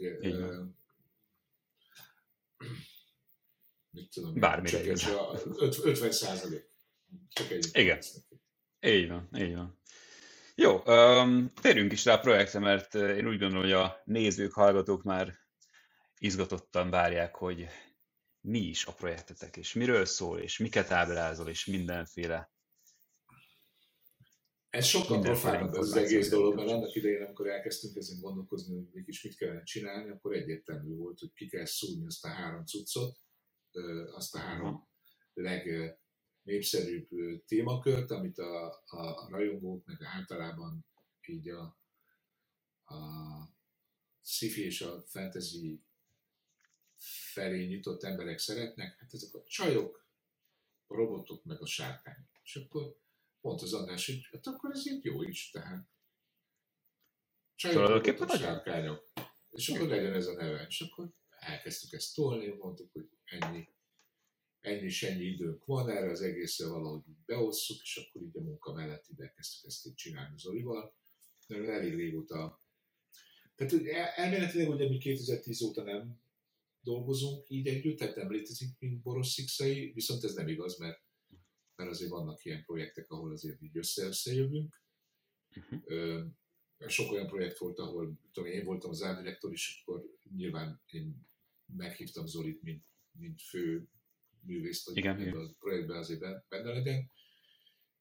mit tudom, Bármire csak 50 százalék. Csak egy. Igen. Így van, így van. Jó, um, térjünk is rá a projektre, mert én úgy gondolom, hogy a nézők, hallgatók már izgatottan várják, hogy mi is a projektetek, és miről szól, és miket ábrázol, és mindenféle ez sokkal profánabb ez az egész dolog, mert annak idején, amikor elkezdtünk ezen gondolkozni, hogy mégis mit kellene csinálni, akkor egyértelmű volt, hogy ki kell szúrni azt a három cuccot, azt a három legnépszerűbb témakört, amit a, a, a rajongók, meg általában így a, a sci és a fantasy felé nyitott emberek szeretnek, hát ezek a csajok, a robotok, meg a sárkányok. És akkor pont az András, hogy hát akkor ez így jó is, tehát robotok, sárkányok. És akkor legyen ez a neve. És akkor elkezdtük ezt tolni, mondtuk, hogy ennyi, ennyi és ennyi időnk van erre, az egészre valahogy beosszuk, és akkor így a munka mellett ide kezdtük ezt így csinálni Zolival. De elég régóta. Tehát elméletileg ugye mi 2010 óta nem dolgozunk így együtt, tehát nem létezik, mint Boros Szikszai, viszont ez nem igaz, mert, mert azért vannak ilyen projektek, ahol azért így össze-összejövünk. Uh-huh. Sok olyan projekt volt, ahol tudom, én voltam az árdirektor, és akkor nyilván én meghívtam Zolit, mint, mint fő művészt, hogy igen, a projektben azért benne legyen.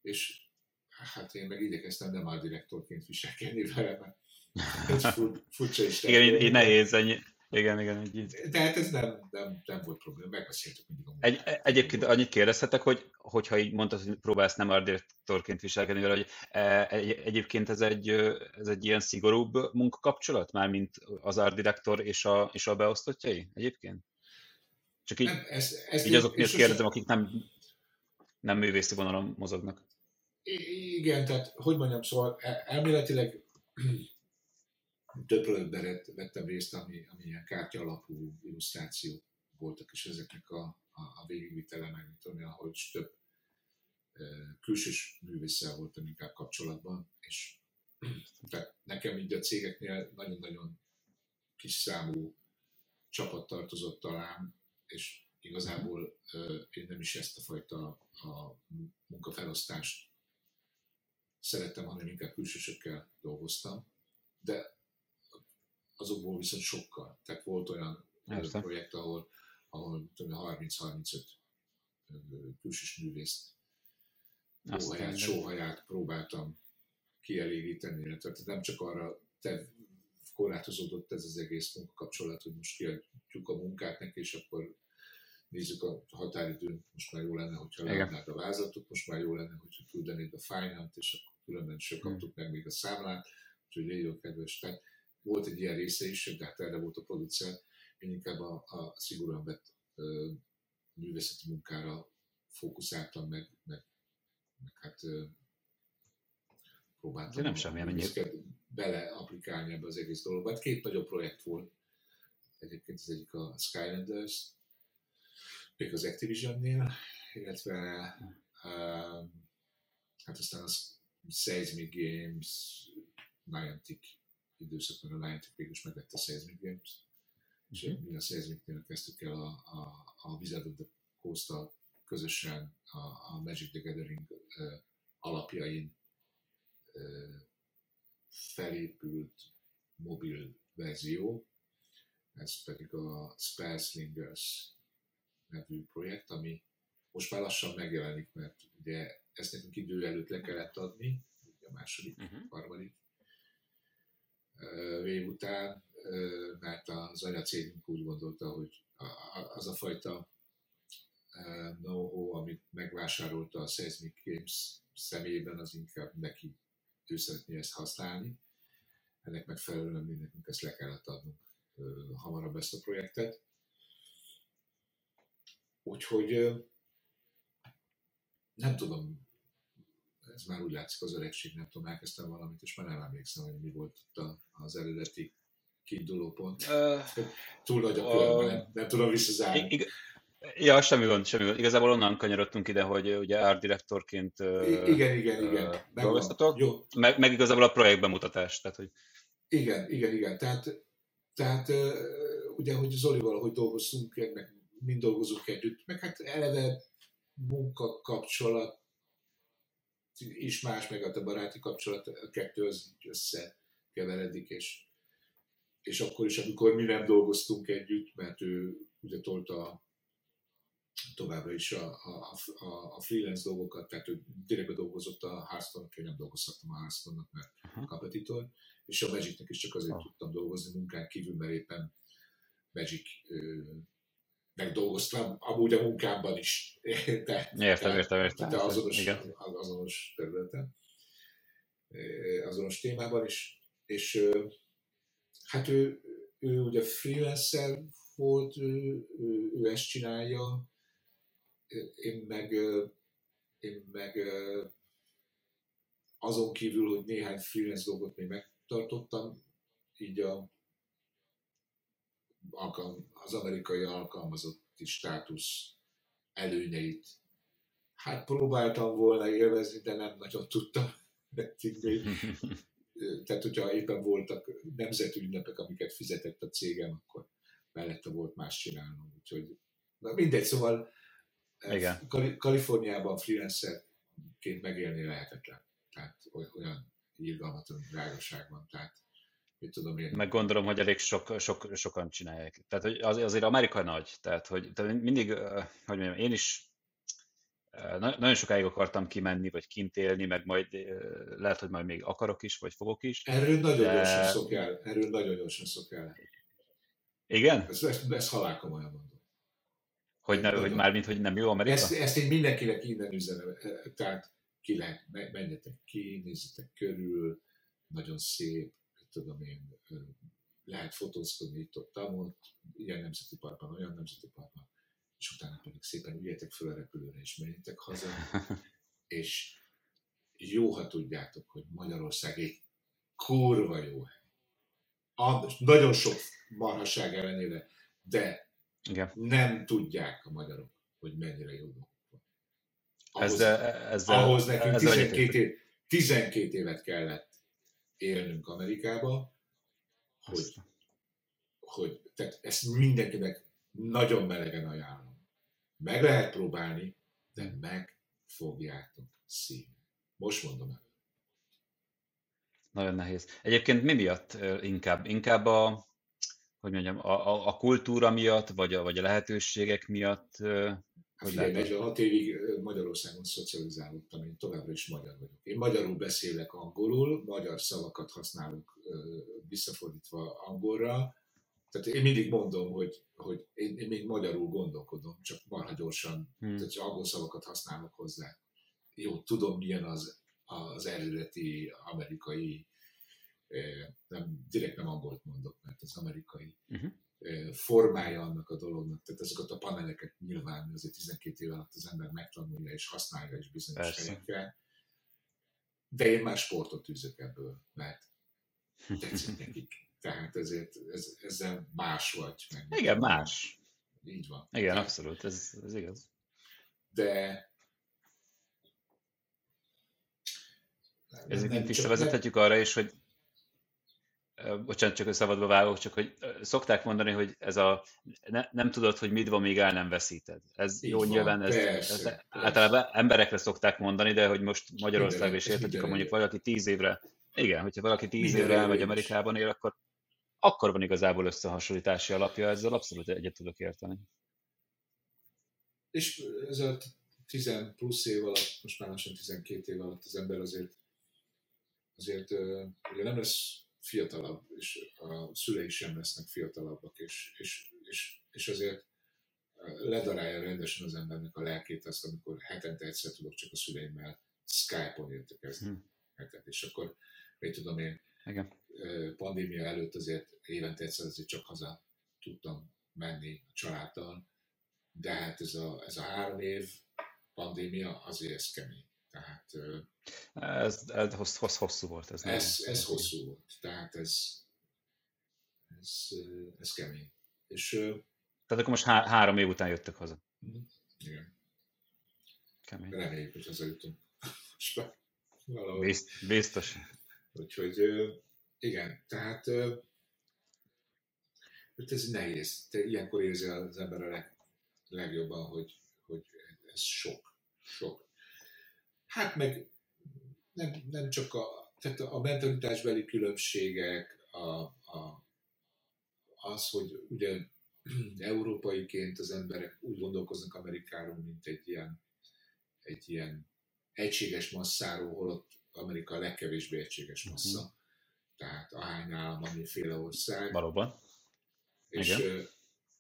És hát én meg igyekeztem nem direktorként viselkedni vele, mert ez furcsa is. Igen, így, így nehéz, ennyi, Igen, igen, így. Tehát ez nem, nem, nem volt probléma, megbeszéltük mindig a egy, Egyébként annyit kérdezhetek, hogy hogyha így mondtad, hogy próbálsz nem art viselkedni vele, hogy e, egy, egyébként ez egy, ez egy ilyen szigorúbb munkakapcsolat, már mint az art director és a, és a beosztottjai egyébként? Csak így, nem, ez, ez így azok miért kérdezem, akik nem, nem művészi vonalon mozognak. Igen, tehát hogy mondjam, szóval e, elméletileg több projektben vettem részt, ami, ami ilyen kártya alapú illusztrációk voltak, és ezeknek a, a, a végigvitele, meg mit tudom, ahol is több e, külsős művésszel voltam inkább kapcsolatban, és tehát nekem így a cégeknél nagyon-nagyon kis számú csapat tartozott talán, és igazából én nem is ezt a fajta a munkafelosztást szerettem, hanem inkább külsősökkel dolgoztam, de azokból viszont sokkal. Tehát volt olyan Értem. projekt, ahol, ahol 30-35 külsős művészt sóhaját, sóhaját próbáltam kielégíteni, tehát nem csak arra te korlátozódott ez az egész munkakapcsolat, hogy most kiadjuk a munkát neki, és akkor nézzük a határidőn, most már jó lenne, hogyha leadnád a vázlatot, most már jó lenne, hogyha küldenéd a fájnát, és akkor különben sem hmm. kaptuk meg még a számlát, úgyhogy légy kedves. Tehát volt egy ilyen része is, de hát erre volt a producer, én inkább a, a szigorúan vett ö, művészeti munkára fókuszáltam, meg, meg, meg hát ö, próbáltam nem semmi bele applikálni ebbe az egész dologba. Hát két nagyobb projekt volt. Egyébként az egyik a Skylanders, még az Activision-nél, illetve uh, hát aztán az Seismic Games, Niantic időszakban a is megvette a Seismic Games, és mm-hmm. mi a Seismicnél kezdtük el a, a, a Wizard of the coast közösen a, a Magic the Gathering uh, alapjain uh, felépült mobil verzió, ez pedig a Spellslingers nevű projekt, ami most már lassan megjelenik, mert ugye ezt nekünk idő előtt le kellett adni, a második, uh-huh. harmadik év után, mert az anyacégünk úgy gondolta, hogy az a fajta know-how, amit megvásárolta a Seismic Games személyében, az inkább neki, ő szeretné ezt használni. Ennek megfelelően mi nekünk ezt le kellett adnunk hamarabb ezt a projektet. Úgyhogy nem tudom, ez már úgy látszik az öregség, nem tudom, elkezdtem valamit, és már nem emlékszem, hogy mi volt itt az eredeti kiinduló pont. Uh, Túl nagy a kör, uh, nem, nem tudom visszazárni. Ig- Ja, semmi gond, semmi gond. Igazából onnan kanyarodtunk ide, hogy ugye art direktorként igen, igen, igen. Uh, dolgoztatok, Jó. Meg, meg igazából a projekt bemutatás. Tehát, hogy... Igen, igen, igen. Tehát, tehát ugye, hogy Zolival, hogy dolgoztunk, ennek mind dolgozunk együtt, meg hát eleve munkakapcsolat is más, meg a baráti kapcsolat, a kettő az összekeveredik, és, és akkor is, amikor mi nem dolgoztunk együtt, mert ő ugye tolta továbbra is a, a, a, a freelance dolgokat, tehát ő direkt dolgozott a hearthstone én nem dolgozhattam a hearthstone mert uh-huh. kompetitor, és a Magicnek is csak azért uh-huh. tudtam dolgozni munkán kívül, mert éppen Magic megdolgoztam, amúgy a munkámban is. De, értem, értem, értem. De azonos, Igen. azonos területen, azonos témában is. És hát ő, ő ugye freelancer volt, ő, ő, ő ezt csinálja, én meg, én meg azon kívül, hogy néhány freelance dolgot még megtartottam, így a az amerikai alkalmazotti státusz előnyeit. Hát próbáltam volna élvezni, de nem nagyon tudtam. Tehát, hogyha éppen voltak nemzeti ünnepek, amiket fizetett a cégem, akkor mellette volt más csinálnom. Úgyhogy, na mindegy, szóval eh, Igen. Kaliforniában freelancerként megélni lehetetlen. Tehát olyan irgalmatlan drágaság van. Tehát mit tudom én. Meg gondolom, hogy elég sok, sok, sokan csinálják. Tehát hogy az, azért Amerika nagy, tehát hogy tehát mindig, hogy mondjam, én is nagyon sokáig akartam kimenni, vagy kint élni, meg majd lehet, hogy majd még akarok is, vagy fogok is. Erről nagyon de... gyorsan szokjál, erről nagyon gyorsan szokjál. Igen? Ezt, ezt, ezt halálkomolyan mondom. Hogy, ne, hogy már mint hogy nem jó Amerika? Ezt, ezt én mindenkinek innen üzenem. Tehát ki lehet, menjetek ki, nézzetek körül, nagyon szép, tudom én, lehet fotózkodni itt ott, ott, ilyen nemzeti parkban, olyan nemzeti parkban, és utána pedig szépen üljetek föl a repülőre, és menjetek haza, és jó, ha tudjátok, hogy Magyarország egy kurva jó hely. A, nagyon sok marhasság ellenére, de Igen. nem tudják a magyarok, hogy mennyire jó. Ahhoz, ezzel, ezzel, ahhoz nekünk ezzel 12, év, 12 évet kellett élnünk Amerikába, hogy, hogy tehát ezt mindenkinek nagyon melegen ajánlom. Meg lehet próbálni, de meg fogjátok szívni. Most mondom el. Nagyon nehéz. Egyébként mi miatt inkább? Inkább a, hogy mondjam, a, a, a kultúra miatt, vagy a, vagy a lehetőségek miatt? Hát figyelj, 46 évig Magyarországon szocializálódtam, én továbbra is magyar vagyok. Én magyarul beszélek angolul, magyar szavakat használok visszafordítva angolra, tehát én mindig mondom, hogy, hogy én, én még magyarul gondolkodom, csak marha gyorsan, hmm. tehát angol szavakat használok hozzá. Jó, tudom, milyen az, az eredeti amerikai, nem, direkt nem angolt mondok, mert az amerikai uh-huh formája annak a dolognak. Tehát ezeket a paneleket nyilván azért 12 év alatt az ember megtanulja és használja is bizonyos helyekre. De én már sportot űzök ebből, mert tetszik nekik. Tehát ezért ez, ezzel más vagy. Meg Igen, más. Így van. Igen, Tehát, abszolút, ez, ez igaz. De Ezeket visszavezethetjük arra is, hogy bocsánat, csak szabadba vágok, csak hogy szokták mondani, hogy ez a ne, nem tudod, hogy mit van, míg el nem veszíted. Ez Így jó, van, nyilván ez, persze, ez persze. általában emberekre szokták mondani, de hogy most Magyarországon is értetjük, ha mondjuk valaki tíz évre, igen, hogyha valaki tíz minden évre elmegy Amerikában él, akkor akkor van igazából összehasonlítási alapja, ezzel abszolút egyet tudok érteni. És ez a 10 plusz év alatt, most már lassan 12 év alatt az ember azért azért ugye nem lesz fiatalabb, és a szülei sem lesznek fiatalabbak, és, és, és, és azért ledarálja rendesen az embernek a lelkét azt, amikor hetente egyszer tudok csak a szüleimmel Skype-on értekezni hmm. hetet, és akkor, mit tudom én, Igen. pandémia előtt azért évente egyszer azért csak haza tudtam menni a családdal, de hát ez a, ez a három év pandémia azért ez kemény. Tehát, ez, ez hossz, hossz, hosszú volt. Ez, ez, ez hosszú volt. Tehát ez, ez, ez kemény. És, Tehát akkor most há- három év után jöttek haza. Mhm. Igen. Kemény. Reméljük, hogy hazajutunk. Bizt, biztos. Úgyhogy igen, tehát ez nehéz. Te ilyenkor érzi az ember a leg, legjobban, hogy, hogy ez sok. Sok. Hát meg nem, nem csak a, tehát a mentalitásbeli különbségek, a, a, az, hogy ugye európaiként az emberek úgy gondolkoznak Amerikáról, mint egy ilyen, egy ilyen egységes masszáról, holott Amerika a legkevésbé egységes mhm. massza. Uh-huh. Tehát ahány állam, annyiféle ország. Valóban. És, Igen.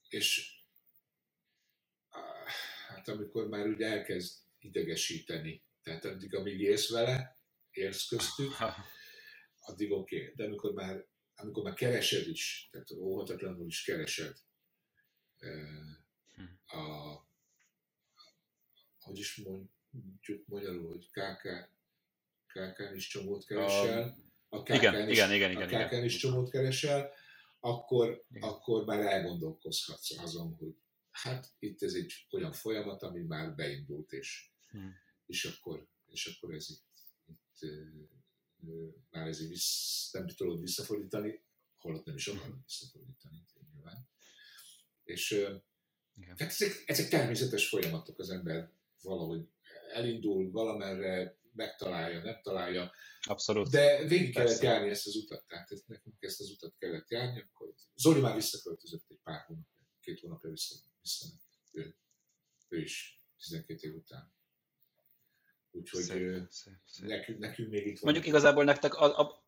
és hát amikor már úgy elkezd idegesíteni tehát addig, amíg élsz vele, élsz köztük, addig oké. Okay. De amikor már, amikor már keresed is, tehát óhatatlanul is keresed a, hogy is mondjuk magyarul, hogy KK, KK-n is csomót keresel, a KK-n igen, is, igen, igen, igen, a KK-n is csomót keresel, akkor, igen. akkor már elgondolkozhatsz azon, hogy hát itt ez egy olyan folyamat, ami már beindult, és, hmm és akkor, és akkor ez itt, itt már ez vissz, nem tudod visszafordítani, holott nem is akarod visszafordítani nyilván. És tehát ezek, ezek természetes folyamatok, az ember valahogy elindul valamerre, megtalálja, nem találja. Abszolút. De végig Persze. kellett járni ezt az utat, tehát nekünk ezt az utat kellett járni, akkor Zoli már visszaköltözött egy pár hónap, két hónapja vissza, visszament. Ő, ő is 12 év után. Úgyhogy szép, szép, szép. Nekünk, nekünk még itt van. Mondjuk igazából nektek a, a,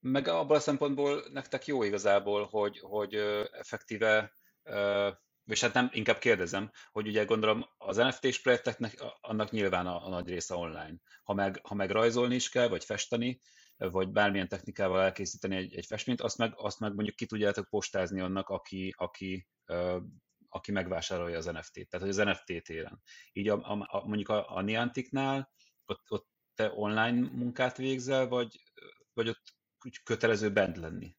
meg abban a szempontból nektek jó igazából, hogy, hogy effektíve, és hát nem, inkább kérdezem, hogy ugye gondolom az NFT-s projekteknek annak nyilván a, a nagy része online. Ha meg, ha meg rajzolni is kell, vagy festeni, vagy bármilyen technikával elkészíteni egy, egy festményt, azt meg, azt meg mondjuk ki tudjátok postázni annak, aki, aki, aki megvásárolja az NFT-t, tehát hogy az NFT téren. Így a, a, a, mondjuk a, a Nianticnál ott, ott te online munkát végzel, vagy, vagy ott kötelező bent lenni?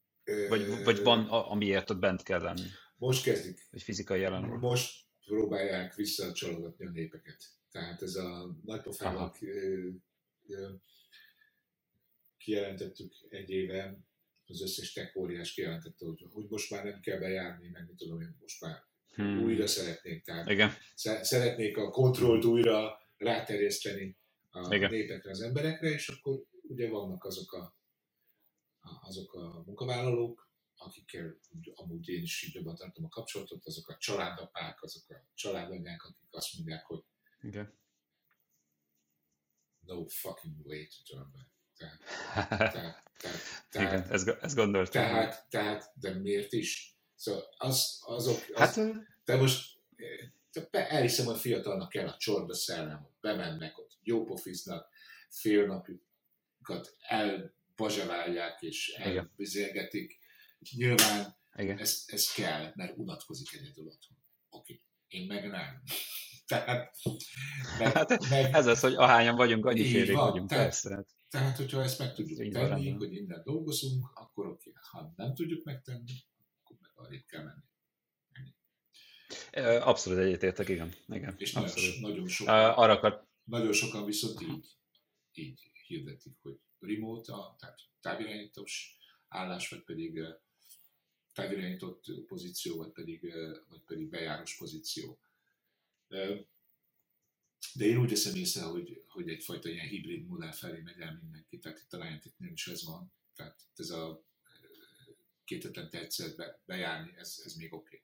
Vagy, vagy van, amiért ott bent kell lenni? Most kezdik. Egy fizikai jelen. Most próbálják visszacsalogatni a népeket. Tehát ez a nagypofának kijelentettük egy éve, az összes tech óriás kijelentette, hogy, hogy most már nem kell bejárni, meg mit tudom én, most már hmm. újra szeretnék. Tehát Igen. szeretnék a kontrollt újra ráterjeszteni a Igen. népekre, az emberekre, és akkor ugye vannak azok a, azok a munkavállalók, akikkel amúgy én is jobban tartom a kapcsolatot, azok a családapák, azok a családanyák, akik azt mondják, hogy Igen. no fucking way to turn back. Tehát, tehát, tehát, Igen, ezt, ezt gondoltam. Tehát, tehát, de miért is? Szóval az, azok, az, hát, te most te elhiszem, hogy fiatalnak kell a csorba hogy bemennek ott, jópofiznak, fél napjukat elbazsaválják és elbizélgetik. Nyilván Igen. Ez, ez kell, mert unatkozik egyedül otthon. Oké, okay. én meg nem. Tehát, meg, hát meg, ez az, hogy ahányan vagyunk, annyi félig vagyunk, tehát, persze. Hát. Tehát, hogyha ezt meg tudjuk tenni, hogy innen dolgozunk, akkor oké. Ha nem tudjuk megtenni, akkor arrébb kell menni. Abszolút egyetértek, igen. igen És abszolút. nagyon, nagyon, sokan, arra akar... nagyon sokan viszont így, így hirdetik, hogy remote, tehát távirányítós állás, vagy pedig távirányított pozíció, vagy pedig, vagy pedig bejárós pozíció. De én úgy veszem észre, hogy, hogy egyfajta ilyen hibrid modell felé megy el mindenki, tehát itt a Niantic-nél is ez van. Tehát ez a két hetente egyszer be, bejárni, ez, ez még oké. Okay.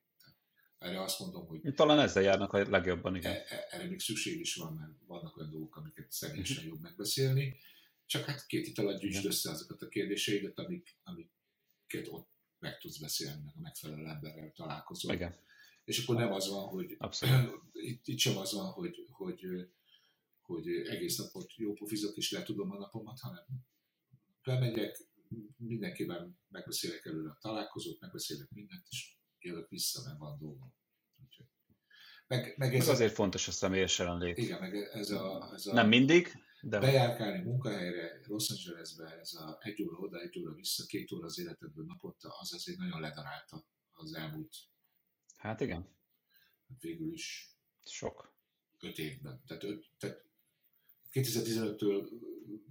Erre azt mondom, hogy... Talán ezzel járnak a legjobban, igen. E, e, erre még szükség is van, mert vannak olyan dolgok, amiket személyesen uh-huh. jobb megbeszélni. Csak hát két hit alatt gyűjtsd össze azokat a kérdéseidet, amik, amiket ott meg tudsz beszélni, meg a megfelelő emberrel találkozol. Igen. És akkor nem az van, hogy itt, itt sem az van, hogy, hogy, hogy egész napot jó pofizok és letudom a napomat, hanem bemegyek, mindenkivel megbeszélek előre a találkozót, megbeszélek mindent, és jövök vissza, mert van dolgom. Meg, meg ez azért a, fontos a személyes jelenlét. Igen, meg ez a, ez a nem mindig, de... Bejárkálni munkahelyre, Los Angelesbe, ez a egy óra oda, egy óra vissza, két óra az életedből napotta, az azért nagyon ledarálta az elmúlt Hát igen. Végül is. Sok. Öt évben. Tehát, öt, tehát 2015-től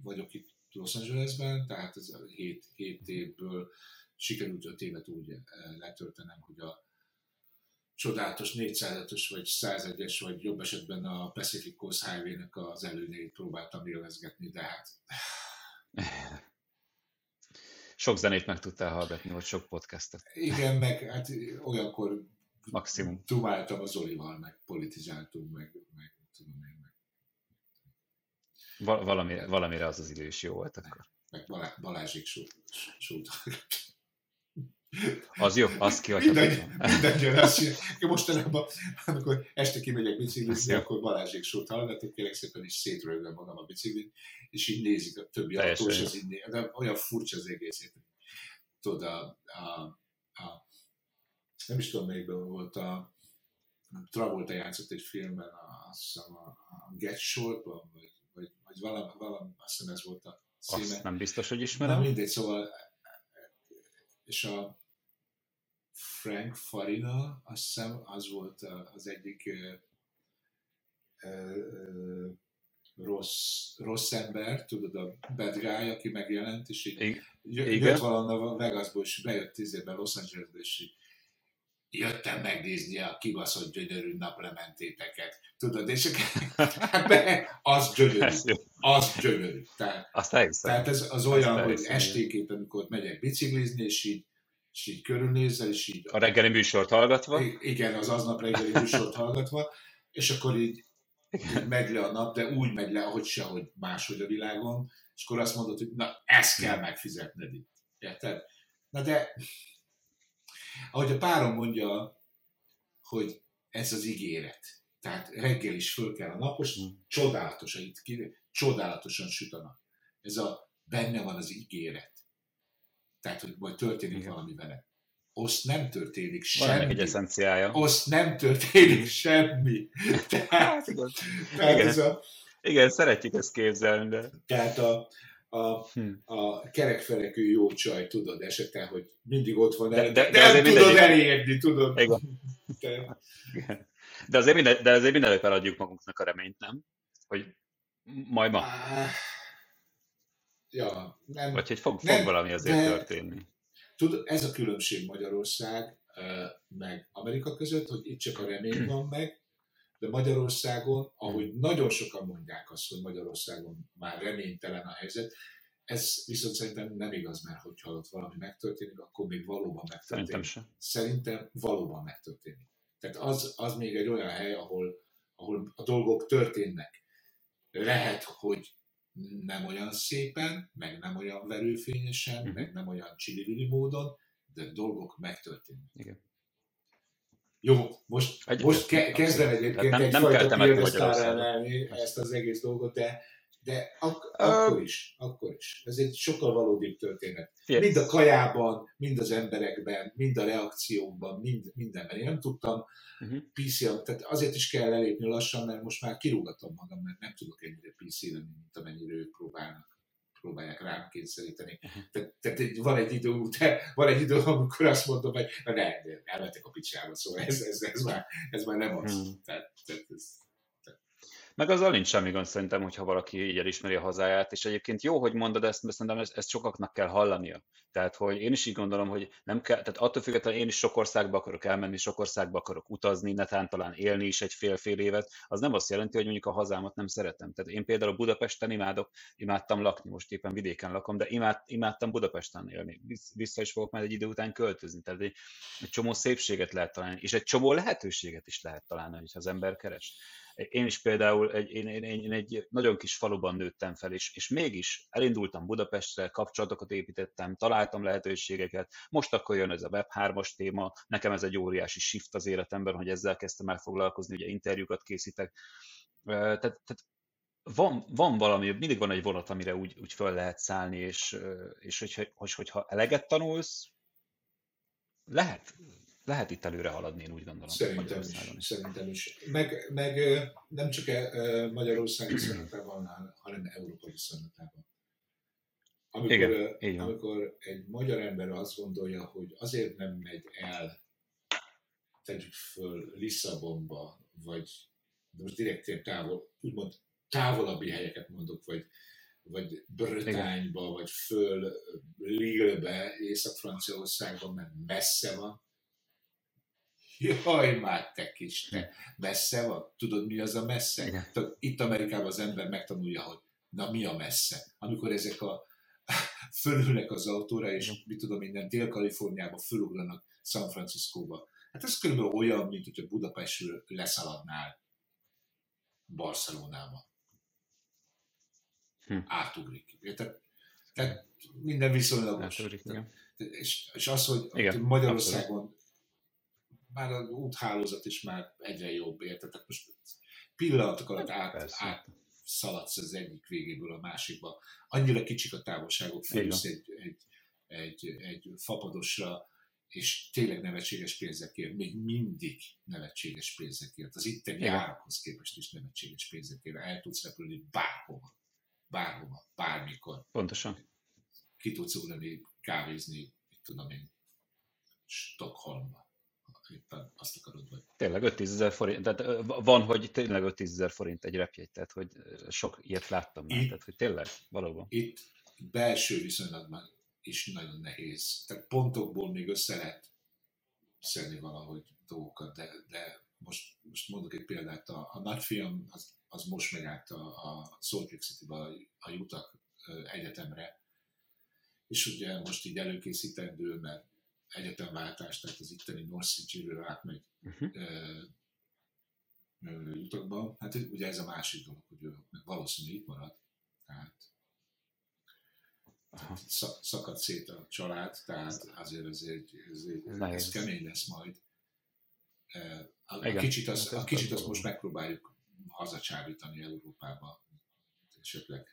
vagyok itt Los Angelesben, tehát ez a 7, 7 évből sikerült 5 évet úgy eh, letöltenem, hogy a csodálatos 400-os vagy 101-es, vagy jobb esetben a Pacific Coast Highway-nek az előnyeit próbáltam élvezgetni, de hát... Sok zenét meg tudtál hallgatni, vagy sok podcastet. Igen, meg hát olyankor Maximum. Dumáltam az Olival, meg politizáltunk, meg, meg tudom én, meg. Val- valami, valamire az az idő is jó volt akkor. Meg Balá- Balázsék sót. Az jó, az kihagyhatatlan. Mindenki azt csinál. Mostanában, amikor este kimegyek biciklizni, akkor Balázsék sót hallgatok, kérek szépen is szétrögöm magam a biciklin, és így nézik a többi autó, és az így de olyan furcsa az egész. Tudod, a, a, a nem is tudom, melyikben volt a Travolta játszott egy filmben, azt hiszem a, a Get Shortban, vagy, vagy, valami, valami, azt hiszem ez volt a címe. Azt nem biztos, hogy ismerem. Na mindegy, szóval és a Frank Farina, azt hiszem, az volt az egyik uh, uh, rossz, rossz ember, tudod, a bad guy, aki megjelent, és így I- jött valahonnan Vegasból, és bejött tízében Los Angelesbe, és így jöttem megnézni a kibaszott gyönyörű naplementéteket, tudod, és hát az gyönyörű, az gyönyörű. Tehát, Azt tehát ez az olyan, hogy esténként, amikor megyek biciklizni, és így, és így körülnézel, és így... A reggeli műsort hallgatva? Igen, az aznap reggeli műsort hallgatva, és akkor így, így megy le a nap, de úgy megy le, ahogy sehogy máshogy a világon, és akkor azt mondod, hogy na, ezt kell megfizetned itt. Érted? Na de, ahogy a párom mondja, hogy ez az ígéret. Tehát reggel is föl kell a napos, mm. csodálatosan, itt ki, csodálatosan süt a nap. Ez a benne van az ígéret. Tehát, hogy majd történik Igen. valami vele. Azt nem történik semmi. Van egy eszenciája. Azt nem történik semmi. Tehát, hát, tehát Igen. Ez a, Igen, szeretjük ezt képzelni, de... Tehát a, a, hm. a kerekfelekű jó csaj, tudod, esetleg, hogy mindig ott van, de, de, de, de nem tudod mindegyik... elérni, tudod. Igen. De, de azért, minden, de azért mindenek adjuk magunknak a reményt, nem? Hogy majd ma. Ja, nem. Vagy hogy fog, nem, fog valami azért de, történni. Tudod, ez a különbség Magyarország meg Amerika között, hogy itt csak a remény van meg, de Magyarországon, ahogy nagyon sokan mondják azt, hogy Magyarországon már reménytelen a helyzet, ez viszont szerintem nem igaz, mert hogyha ott valami megtörténik, akkor még valóban megtörténik. Szerintem sem. Szerintem valóban megtörténik. Tehát az, az még egy olyan hely, ahol, ahol a dolgok történnek. Lehet, hogy nem olyan szépen, meg nem olyan verőfényesen, uh-huh. meg nem olyan csilivili módon, de dolgok megtörténnek. Igen. Jó, most, egy, most ke- kezdem egyébként nem, egyfajta piedesztárra ezt az egész dolgot, de de ak- akkor is, akkor is. Ez egy sokkal valódibb történet. Yes. Mind a kajában, mind az emberekben, mind a reakciókban, mind, mindenben. Én nem tudtam uh-huh. pc tehát azért is kell elépni lassan, mert most már kirúgatom magam, mert nem tudok ennyire PC lenni, mint amennyire ők próbálnak próbálják rám kényszeríteni. Tehát, tehát van egy idő után, van egy idő, amikor azt mondom, hogy na ne, elmetek a picsába, szóval ez, ez, ez, már, ez már nem az. Uh-huh. Tehát, tehát ez, meg azzal nincs semmi gond szerintem, hogyha valaki így elismeri a hazáját, és egyébként jó, hogy mondod ezt, mert szerintem ezt, ezt sokaknak kell hallania. Tehát, hogy én is így gondolom, hogy nem kell, tehát attól függetlenül én is sok országba akarok elmenni, sok országba akarok utazni, netán talán élni is egy fél-fél évet, az nem azt jelenti, hogy mondjuk a hazámat nem szeretem. Tehát én például Budapesten imádok, imádtam lakni, most éppen vidéken lakom, de imád, imádtam Budapesten élni. Vissza is fogok majd egy idő után költözni. Tehát egy, egy csomó szépséget lehet találni, és egy csomó lehetőséget is lehet találni, hogyha az ember keres. Én is például egy, én, én, én egy nagyon kis faluban nőttem fel, és, és mégis elindultam Budapestre, kapcsolatokat építettem, találtam lehetőségeket. Most akkor jön ez a Web3-as téma, nekem ez egy óriási shift az életemben, hogy ezzel kezdtem el foglalkozni, ugye interjúkat készítek. Tehát, tehát van, van valami, mindig van egy vonat, amire úgy, úgy föl lehet szállni, és, és hogy, hogy, hogyha eleget tanulsz, lehet, lehet itt előre haladni, én úgy gondolom. Szerintem is, is. Szerintem is. Meg, meg nem csak Magyarország viszonylatában, hanem Európa viszonylatában. Amikor, Igen, amikor egy magyar ember azt gondolja, hogy azért nem megy el, tegyük föl Lisszabonba, vagy de most direkt távol, úgymond távolabbi helyeket mondok, vagy, vagy Bretányba, vagy föl Lille-be, Észak-Franciaországban, mert messze van, Jaj, már te kis, te messze van? Tudod, mi az a messze? Igen. Tehát itt Amerikában az ember megtanulja, hogy na mi a messze. Amikor ezek a fölülnek az autóra, és mit tudom, minden Dél-Kaliforniába fölugranak San Franciscóba. Hát ez körülbelül olyan, mint hogyha Budapestről leszaladnál Barcelonába. Hm. Átugrik. Tehát, tehát minden tehát, és, és az, hogy igen, Magyarországon abszolút már az úthálózat is már egyre jobb, érted? Tehát most pillanatok alatt át, át szaladsz az egyik végéből a másikba. Annyira kicsik a távolságok, félsz egy, egy, egy, egy fapadosra, és tényleg nevetséges pénzekért, még mindig nevetséges pénzekért. Az itteni Igen. árakhoz képest is nevetséges pénzekért. El tudsz repülni bárhova. Bárhova, bármikor. Pontosan. Ki tudsz ugrani, kávézni, mit tudom én, Stockholmba éppen azt akarod, vagy... Tényleg 5 ezer forint, tehát van, hogy tényleg 5 ezer forint egy repjegy, tehát hogy sok ilyet láttam már, itt, tehát hogy tényleg, valóban. Itt belső viszonylatban is nagyon nehéz. Tehát pontokból még össze lehet szedni valahogy dolgokat, de, de most, most mondok egy példát, a, a nagyfiam az, az most megy át a, a Salt Lake City-ba a Utah egyetemre, és ugye most így előkészítendő, mert egyetemváltás, tehát az itteni North City-ről átmegy uh-huh. utakba. Hát ugye ez a másik dolog, hogy ő valószínűleg itt marad. Tehát szakad szét a család, tehát azért azért, azért ez, ez kemény lesz majd. A, a kicsit, az, a kicsit azt most megpróbáljuk hazacsábítani Európába. Esetleg.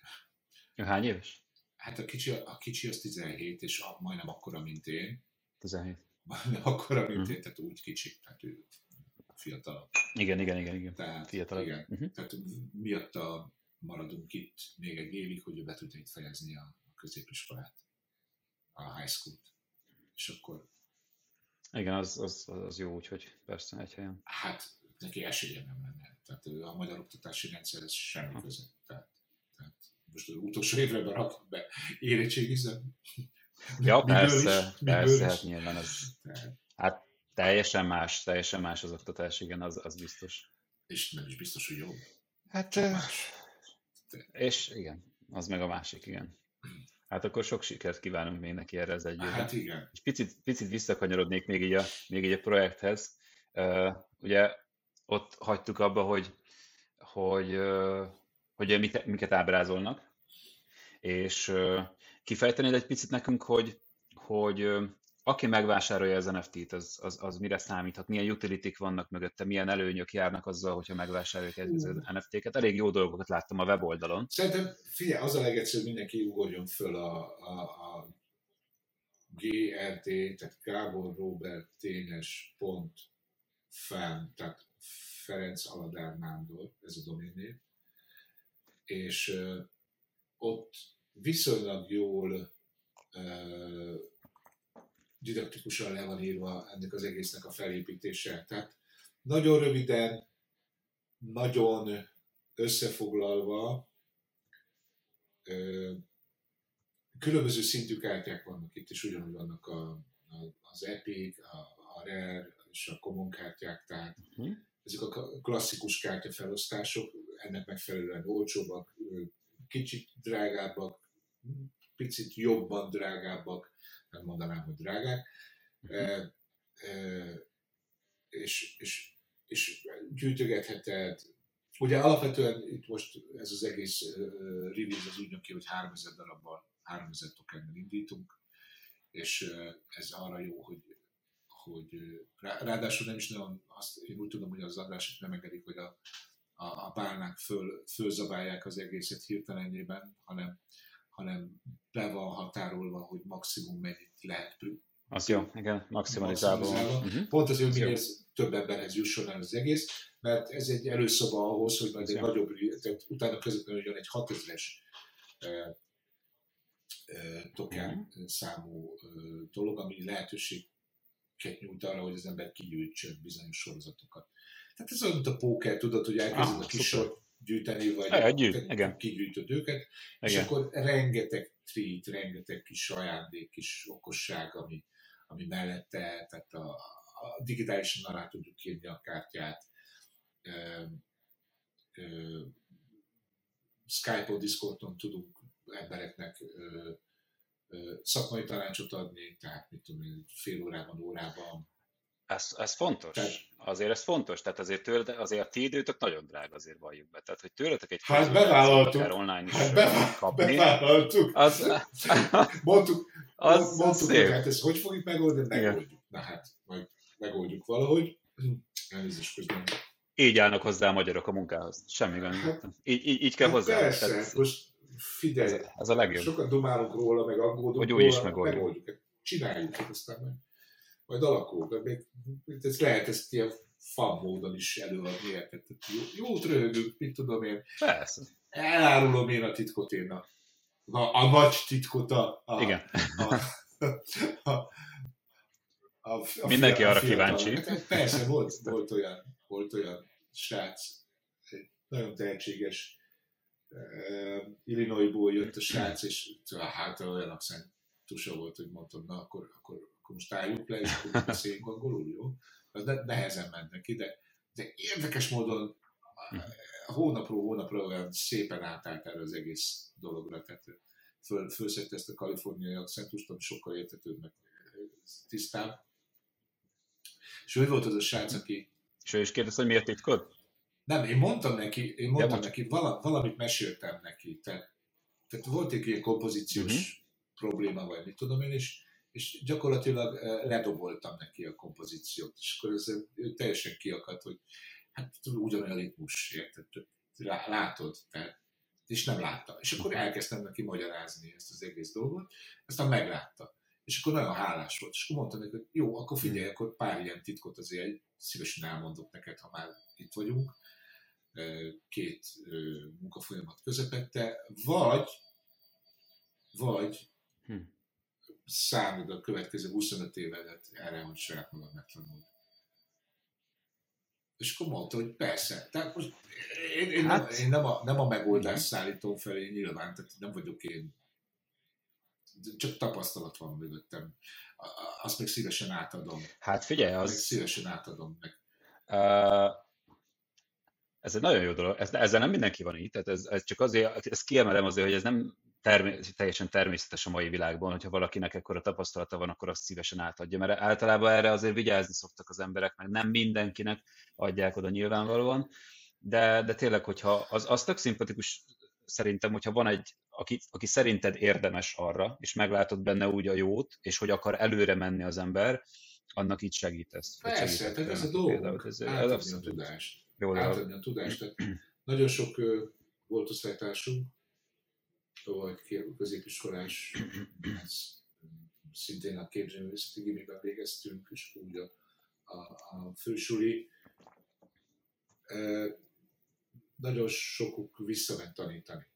Hány éves? Hát a kicsi, a kicsi az 17, és a, majdnem akkora, mint én. 17. Majdnem akkora, mint hmm. tehát úgy kicsi, tehát ő fiatal. Igen, igen, igen, igen. Tehát, fiatal. Igen, uh-huh. tehát miatta maradunk itt még egy évig, hogy ő be tudja itt fejezni a középiskolát, a high school-t. És akkor... Igen, az, az, az jó, úgyhogy persze egy helyen. Hát neki esélye nem lenne. Tehát a magyar oktatási rendszer ez semmi köze. Tehát, tehát most az utolsó évre berak be érettségizem. Ja, persze, is, persze, hát nyilván az, hát teljesen más, teljesen más az oktatás, igen, az, az biztos. És nem is biztos, hogy jobb. Hát, más. és igen, az meg a másik, igen. Hát akkor sok sikert kívánunk még neki erre az együtt. Hát igen. És picit, picit visszakanyarodnék még így a, még így a projekthez. Uh, ugye ott hagytuk abba, hogy, hogy, uh, hogy mit, miket ábrázolnak, és uh, kifejtenéd egy picit nekünk, hogy, hogy aki megvásárolja az NFT-t, az, az, az mire számíthat, milyen utility vannak mögötte, milyen előnyök járnak azzal, hogyha megvásároljuk az NFT-ket. Elég jó dolgokat láttam a weboldalon. Szerintem, figyelj, az a legegyszerűbb, mindenki ugorjon föl a, a, a GRT, tehát Gábor Robert Tényes pont fenn, tehát Ferenc Aladár Nándor, ez a doménnév, és ott viszonylag jól didaktikusan le van írva ennek az egésznek a felépítése. Tehát nagyon röviden, nagyon összefoglalva, különböző szintű kártyák vannak itt, és ugyanúgy vannak a, a, az Epic, a, a Rare és a Common kártyák, tehát uh-huh. ezek a klasszikus kártyafelosztások, ennek megfelelően olcsóbbak, kicsit drágábbak, picit jobban drágábbak, nem mondanám, hogy drágák, uh-huh. e, és, és, és gyűjtögetheted. Ugye alapvetően itt most ez az egész uh, release az úgy jön ki, hogy 3000 darabban, 3000 tokennel indítunk, és ez arra jó, hogy hogy ráadásul nem is nagyon, azt, én úgy tudom, hogy az adások nem engedik, hogy a, a, a pálnák föl, fölzabálják az egészet hirtelenjében, hanem hanem be van határolva, hogy maximum mennyit lehet az jó, igen, maximalizálva. Uh-huh. Pont azért, hogy minél több emberhez jusson el az egész, mert ez egy előszoba ahhoz, hogy majd egy jó. nagyobb, tehát utána közvetlenül jön egy 6000-es uh, uh, token uh-huh. számú dolog, ami lehetőséget nyújt arra, hogy az ember kigyűjtsön bizonyos sorozatokat. Tehát ez olyan, mint a póker, tudod, hogy elkezded ah, a kis sor, gyűjteni, vagy ja, kigyűjtöd őket, igen. és akkor rengeteg treat, rengeteg kis ajándék, kis okosság, ami, ami mellette, tehát a, a digitálisan alá tudjuk írni a kártyát, ö, ö, Skype-on, Discordon tudunk embereknek ö, ö, szakmai tanácsot adni, tehát mit tudom én, fél órában, órában, ez, ez fontos. Azért ez fontos. Tehát azért tőled, azért a ti időtök nagyon drága, azért valljuk be. Tehát, hogy tőletek egy hát bevállaltuk. online is hát be, kapni. Bevállaltuk. Az, mondtuk, az, mondtuk, hogy hát ezt hogy fogjuk megoldani? Megoldjuk. Na hát, majd megoldjuk valahogy. Elnézést közben. Így állnak hozzá a magyarok a munkához. Semmi gond. Hát, így, így, így kell hát hozzá. Persze, Tehát, most figyelj. Ez, ez a legjobb. Sokat dumálunk róla, meg aggódunk Hogy úgy is megoldjuk. megoldjuk. Csináljuk, hát aztán majd majd alakul, de még ez lehet ezt ilyen fan módon is előadni, érted? Jó, jót röhögünk, mit tudom én. Persze. Elárulom én a titkot én a, a, a nagy titkot a, a, Igen. A, a, a, a, a Mindenki arra kíváncsi. Hát, persze, volt, volt, olyan, volt olyan srác, egy nagyon tehetséges uh, Illinoisból jött a srác, és hát olyan akcentusa volt, hogy mondtam, na akkor, akkor akkor most álljunk le, és akkor beszéljünk angolul, jó? Az ne, nehezen ment neki, de, de érdekes módon hónapról hónapra olyan szépen átállt erre az egész dologra, tehát föl, fölszette ezt a kaliforniai akcentust, ami sokkal értetőbb, meg tisztább. És ő volt az a srác, aki... És ő is kérdezte, hogy miért titkod? Nem, én mondtam neki, én mondtam ja, neki, vala, valamit meséltem neki, tehát, tehát volt egy ilyen kompozíciós uh-huh probléma, vagy mit tudom én, és, és gyakorlatilag ledoboltam neki a kompozíciót, és akkor ez teljesen kiakadt, hogy hát ugyanolyan ritmus, érted? Látod, tehát és nem látta. És akkor elkezdtem neki magyarázni ezt az egész dolgot, aztán meglátta. És akkor nagyon hálás volt. És akkor mondtam neki, hogy jó, akkor figyelj, akkor pár ilyen titkot azért szívesen elmondok neked, ha már itt vagyunk, két munkafolyamat közepette, vagy, vagy hm. Számod a következő 25 évedet erre, hogy saját magad megtanuld. És akkor mondta, hogy persze. Tehát most én, én, hát, nem, én nem, a, nem a megoldás szállítom felé nyilván, tehát nem vagyok én. Csak tapasztalat van mögöttem. Azt még szívesen átadom. Hát figyelj, az... Még szívesen átadom meg. Uh, ez egy nagyon jó dolog. Ez, ezzel nem mindenki van így, tehát ez, ez csak azért, ezt kiemelem azért, hogy ez nem termé- teljesen természetes a mai világban, hogyha valakinek ekkora tapasztalata van, akkor azt szívesen átadja, mert általában erre azért vigyázni szoktak az emberek, meg nem mindenkinek adják oda nyilvánvalóan, de, de tényleg, hogyha az, az tök szimpatikus szerintem, hogyha van egy, aki, aki szerinted érdemes arra, és meglátod benne úgy a jót, és hogy akar előre menni az ember, annak így segítesz. Persze, tehát ez a dolgok, ez, átadni a tudást. Jól átadni a tudást. Tehát nagyon sok volt osztálytársunk, vagy középiskolás, szintén a képzőművészeti gimiben végeztünk, és úgy a, a, a fősuli. E, nagyon sokuk visszament tanítani.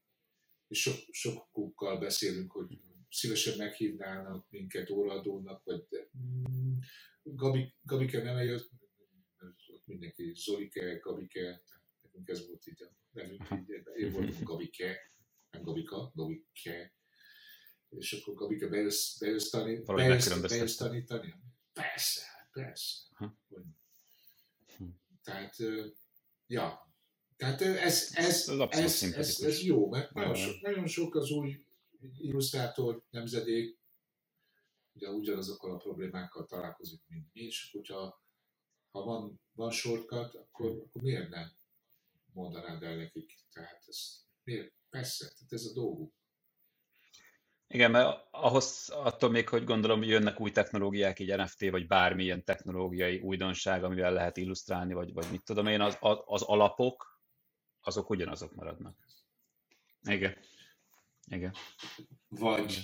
És so, sokukkal beszélünk, hogy szívesen meghívnának minket óraadónak, vagy de, mm, Gabi, Gabike nem eljött, mindenki Zolike, Gabike, nekünk ez volt így a nevünk, én voltam Gabike, nem Gabika, Gabike, és akkor Gabike bejössz, bejössz, tanít, bejössz, bejössz tanítani? Persze, persze. Hm. Tehát, ja, tehát ez, ez, ez, ez, ez, ez jó, mert nagyon sok, nagyon sok az új illusztrátor nemzedék, ugye ugyanazokkal a problémákkal találkozik, mint mi, és hogyha ha van, van shortcut, akkor, akkor miért nem mondanád el nekik? Tehát ez, miért? Persze, tehát ez a dolguk. Igen, mert ahhoz attól még, hogy gondolom, hogy jönnek új technológiák, így NFT, vagy bármilyen technológiai újdonság, amivel lehet illusztrálni, vagy, vagy mit tudom én, az, az alapok, azok ugyanazok maradnak. Igen. Igen. Vagy,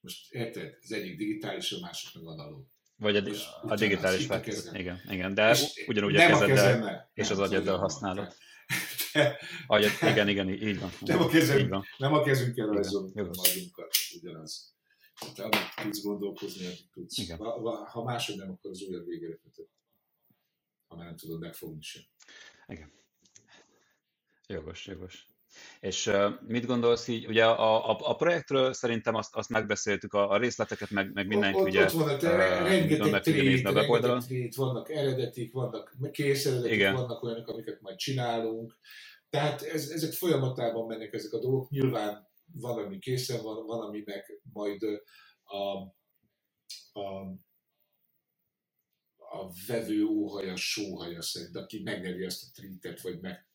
most érted, az egyik digitális, a másik meg analóg. Vagy a, a digitális változat. Igen, igen, de és ugyanúgy a kezeddel és az agyaddal használod. Agyad, igen, igen, így van. Nem a, kezem, így van. nem a kezünkkel rajzolunk a magunkat, ugyanaz. Tehát amit tudsz gondolkozni, amit tudsz. Igen. Ha, ha máshogy nem, akkor az újabb végére kötött. Ha már nem tudod megfogni sem. Igen. Jogos, jogos. És uh, mit gondolsz így, ugye a, a, a projektről szerintem azt, azt megbeszéltük, a, a részleteket, meg, meg mindenki ott, ugye... Ott van, uh, rengeteg trét, rengeteg trét, vannak eredetik, vannak kész eredetik, Igen. vannak olyanok, amiket majd csinálunk. Tehát ez, ezek folyamatában mennek ezek a dolgok. Nyilván van, ami készen van, van, ami meg majd a, a, a vevő óhaja, sóhaja szerint, aki megnevi azt a trítet, vagy meg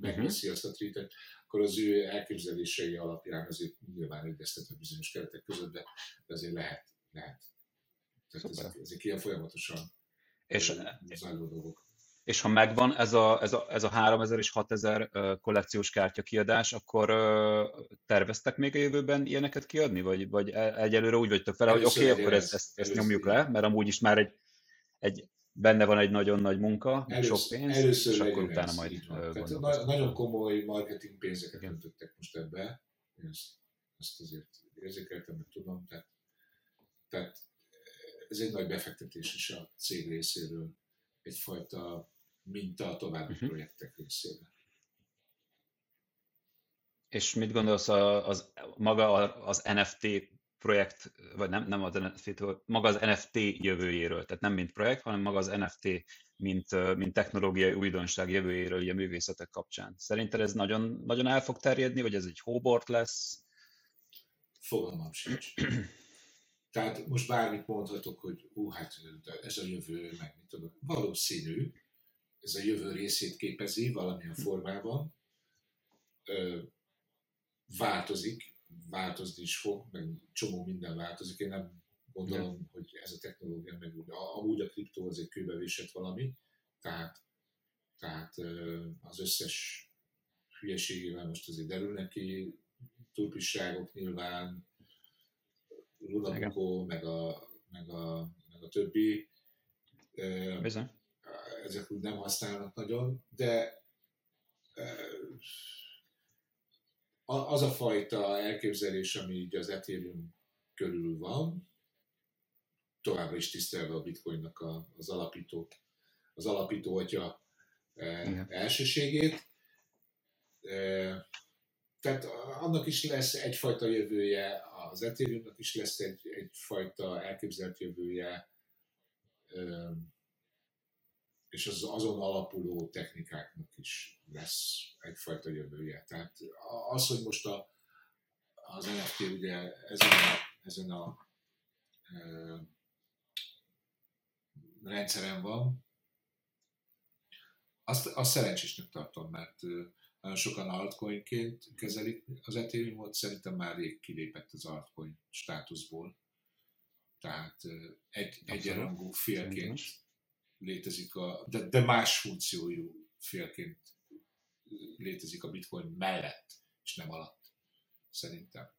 megveszi azt a tweetet, akkor az ő elképzelései alapján azért nyilván egyeztetve bizonyos keretek között, de, de azért lehet, lehet. Tehát ezek, ezek ilyen folyamatosan és, zajló dolgok. És ha megvan ez a, ez a, ez a 3000 és 6000 kollekciós kártya kiadás, akkor terveztek még a jövőben ilyeneket kiadni? Vagy, vagy e, egyelőre úgy vagytok fel, hogy oké, okay, akkor ezt, ezt, ezt nyomjuk le, mert amúgy is már egy, egy benne van egy nagyon nagy munka, először, sok pénz, először és akkor utána majd Tehát na, Nagyon komoly marketing pénzeket öntöttek most ebbe, én ezt, ezt azért érzékeltem, meg tudom, tehát, tehát ez egy nagy befektetés is a cég részéről, egyfajta minta a további uh-huh. projektek részéről. És mit gondolsz az, az maga az NFT projekt, vagy nem, nem az NFT, maga az NFT jövőjéről, tehát nem mint projekt, hanem maga az NFT, mint, mint technológiai újdonság jövőjéről a művészetek kapcsán. Szerinted ez nagyon, nagyon el fog terjedni, vagy ez egy hóbort lesz? Fogalmam sincs. Tehát most bármit mondhatok, hogy hú, hát ez a jövő, meg mit tudom, valószínű, ez a jövő részét képezi valamilyen formában, változik, változni is fog, meg csomó minden változik. Én nem gondolom, yeah. hogy ez a technológia meg úgy, amúgy a kriptó az egy kőbevésett valami, tehát, tehát az összes hülyeségével most azért derül neki, turpisságok nyilván, Lunabukó, meg a, meg, a, meg a többi. Bizony. Ezek úgy nem használnak nagyon, de az a fajta elképzelés, ami így az Ethereum körül van, továbbra is tisztelve a bitcoinnak az alapító, az alapító atya Igen. elsőségét. Tehát annak is lesz egyfajta jövője, az Ethereumnak is lesz egy, egyfajta elképzelt jövője, és az azon alapuló technikáknak is lesz egyfajta jövője. Tehát az, hogy most a, az NFT ugye ezen a, ezen a e, rendszeren van, azt, azt szerencsésnek tartom, mert nagyon sokan altcoinként kezelik az Ethereum-ot, szerintem már rég kilépett az altcoin státuszból. Tehát egy, egyenrangú félként létezik, a, de, de más funkciójú félként létezik a bitcoin mellett, és nem alatt, szerintem.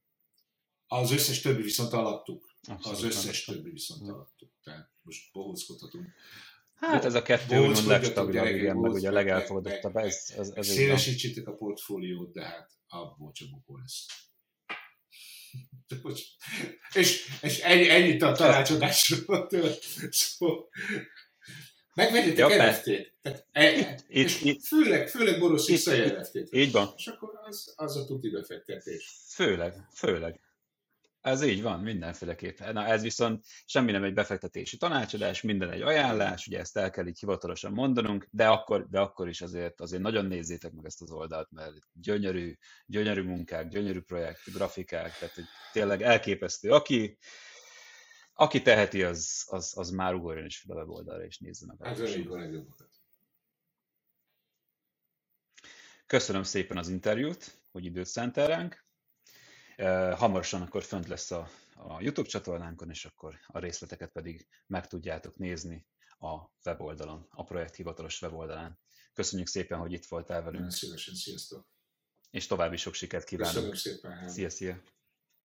Az összes többi viszont alattuk. Az összes többi viszont alattuk. Tehát most bohózkodhatunk Hát ez a kettő úgymond legstabilabb, igen, meg ugye a legelfogadottabb. Ez, ez, ez Szélesítsétek a portfóliót, de hát abból csak bukó lesz. és, és ennyi, ennyit a tanácsadásról. Szóval, megvegyetek ja, NFT-t. Tehát, e, itt, itt, főleg, főleg boros vissza NFT-t. Így van. És akkor az, az a tuti befektetés. Főleg, főleg. Ez így van, mindenféleképpen. Na ez viszont semmi nem egy befektetési tanácsadás, minden egy ajánlás, ugye ezt el kell így hivatalosan mondanunk, de akkor, de akkor is azért, azért nagyon nézzétek meg ezt az oldalt, mert gyönyörű, gyönyörű munkák, gyönyörű projekt, grafikák, tehát tényleg elképesztő. Aki, aki teheti, az, az, az már ugorjon is fel a weboldalra, és nézze meg. Hát a legjobbakat. Köszönöm szépen az interjút, hogy időt szentel ránk. Hamarosan akkor fönt lesz a, a YouTube csatornánkon, és akkor a részleteket pedig meg tudjátok nézni a weboldalon, a projekt hivatalos weboldalán. Köszönjük szépen, hogy itt voltál velünk. Szívesen, sziasztok! És további sok sikert kívánok. Köszönöm szépen. Szia, szia!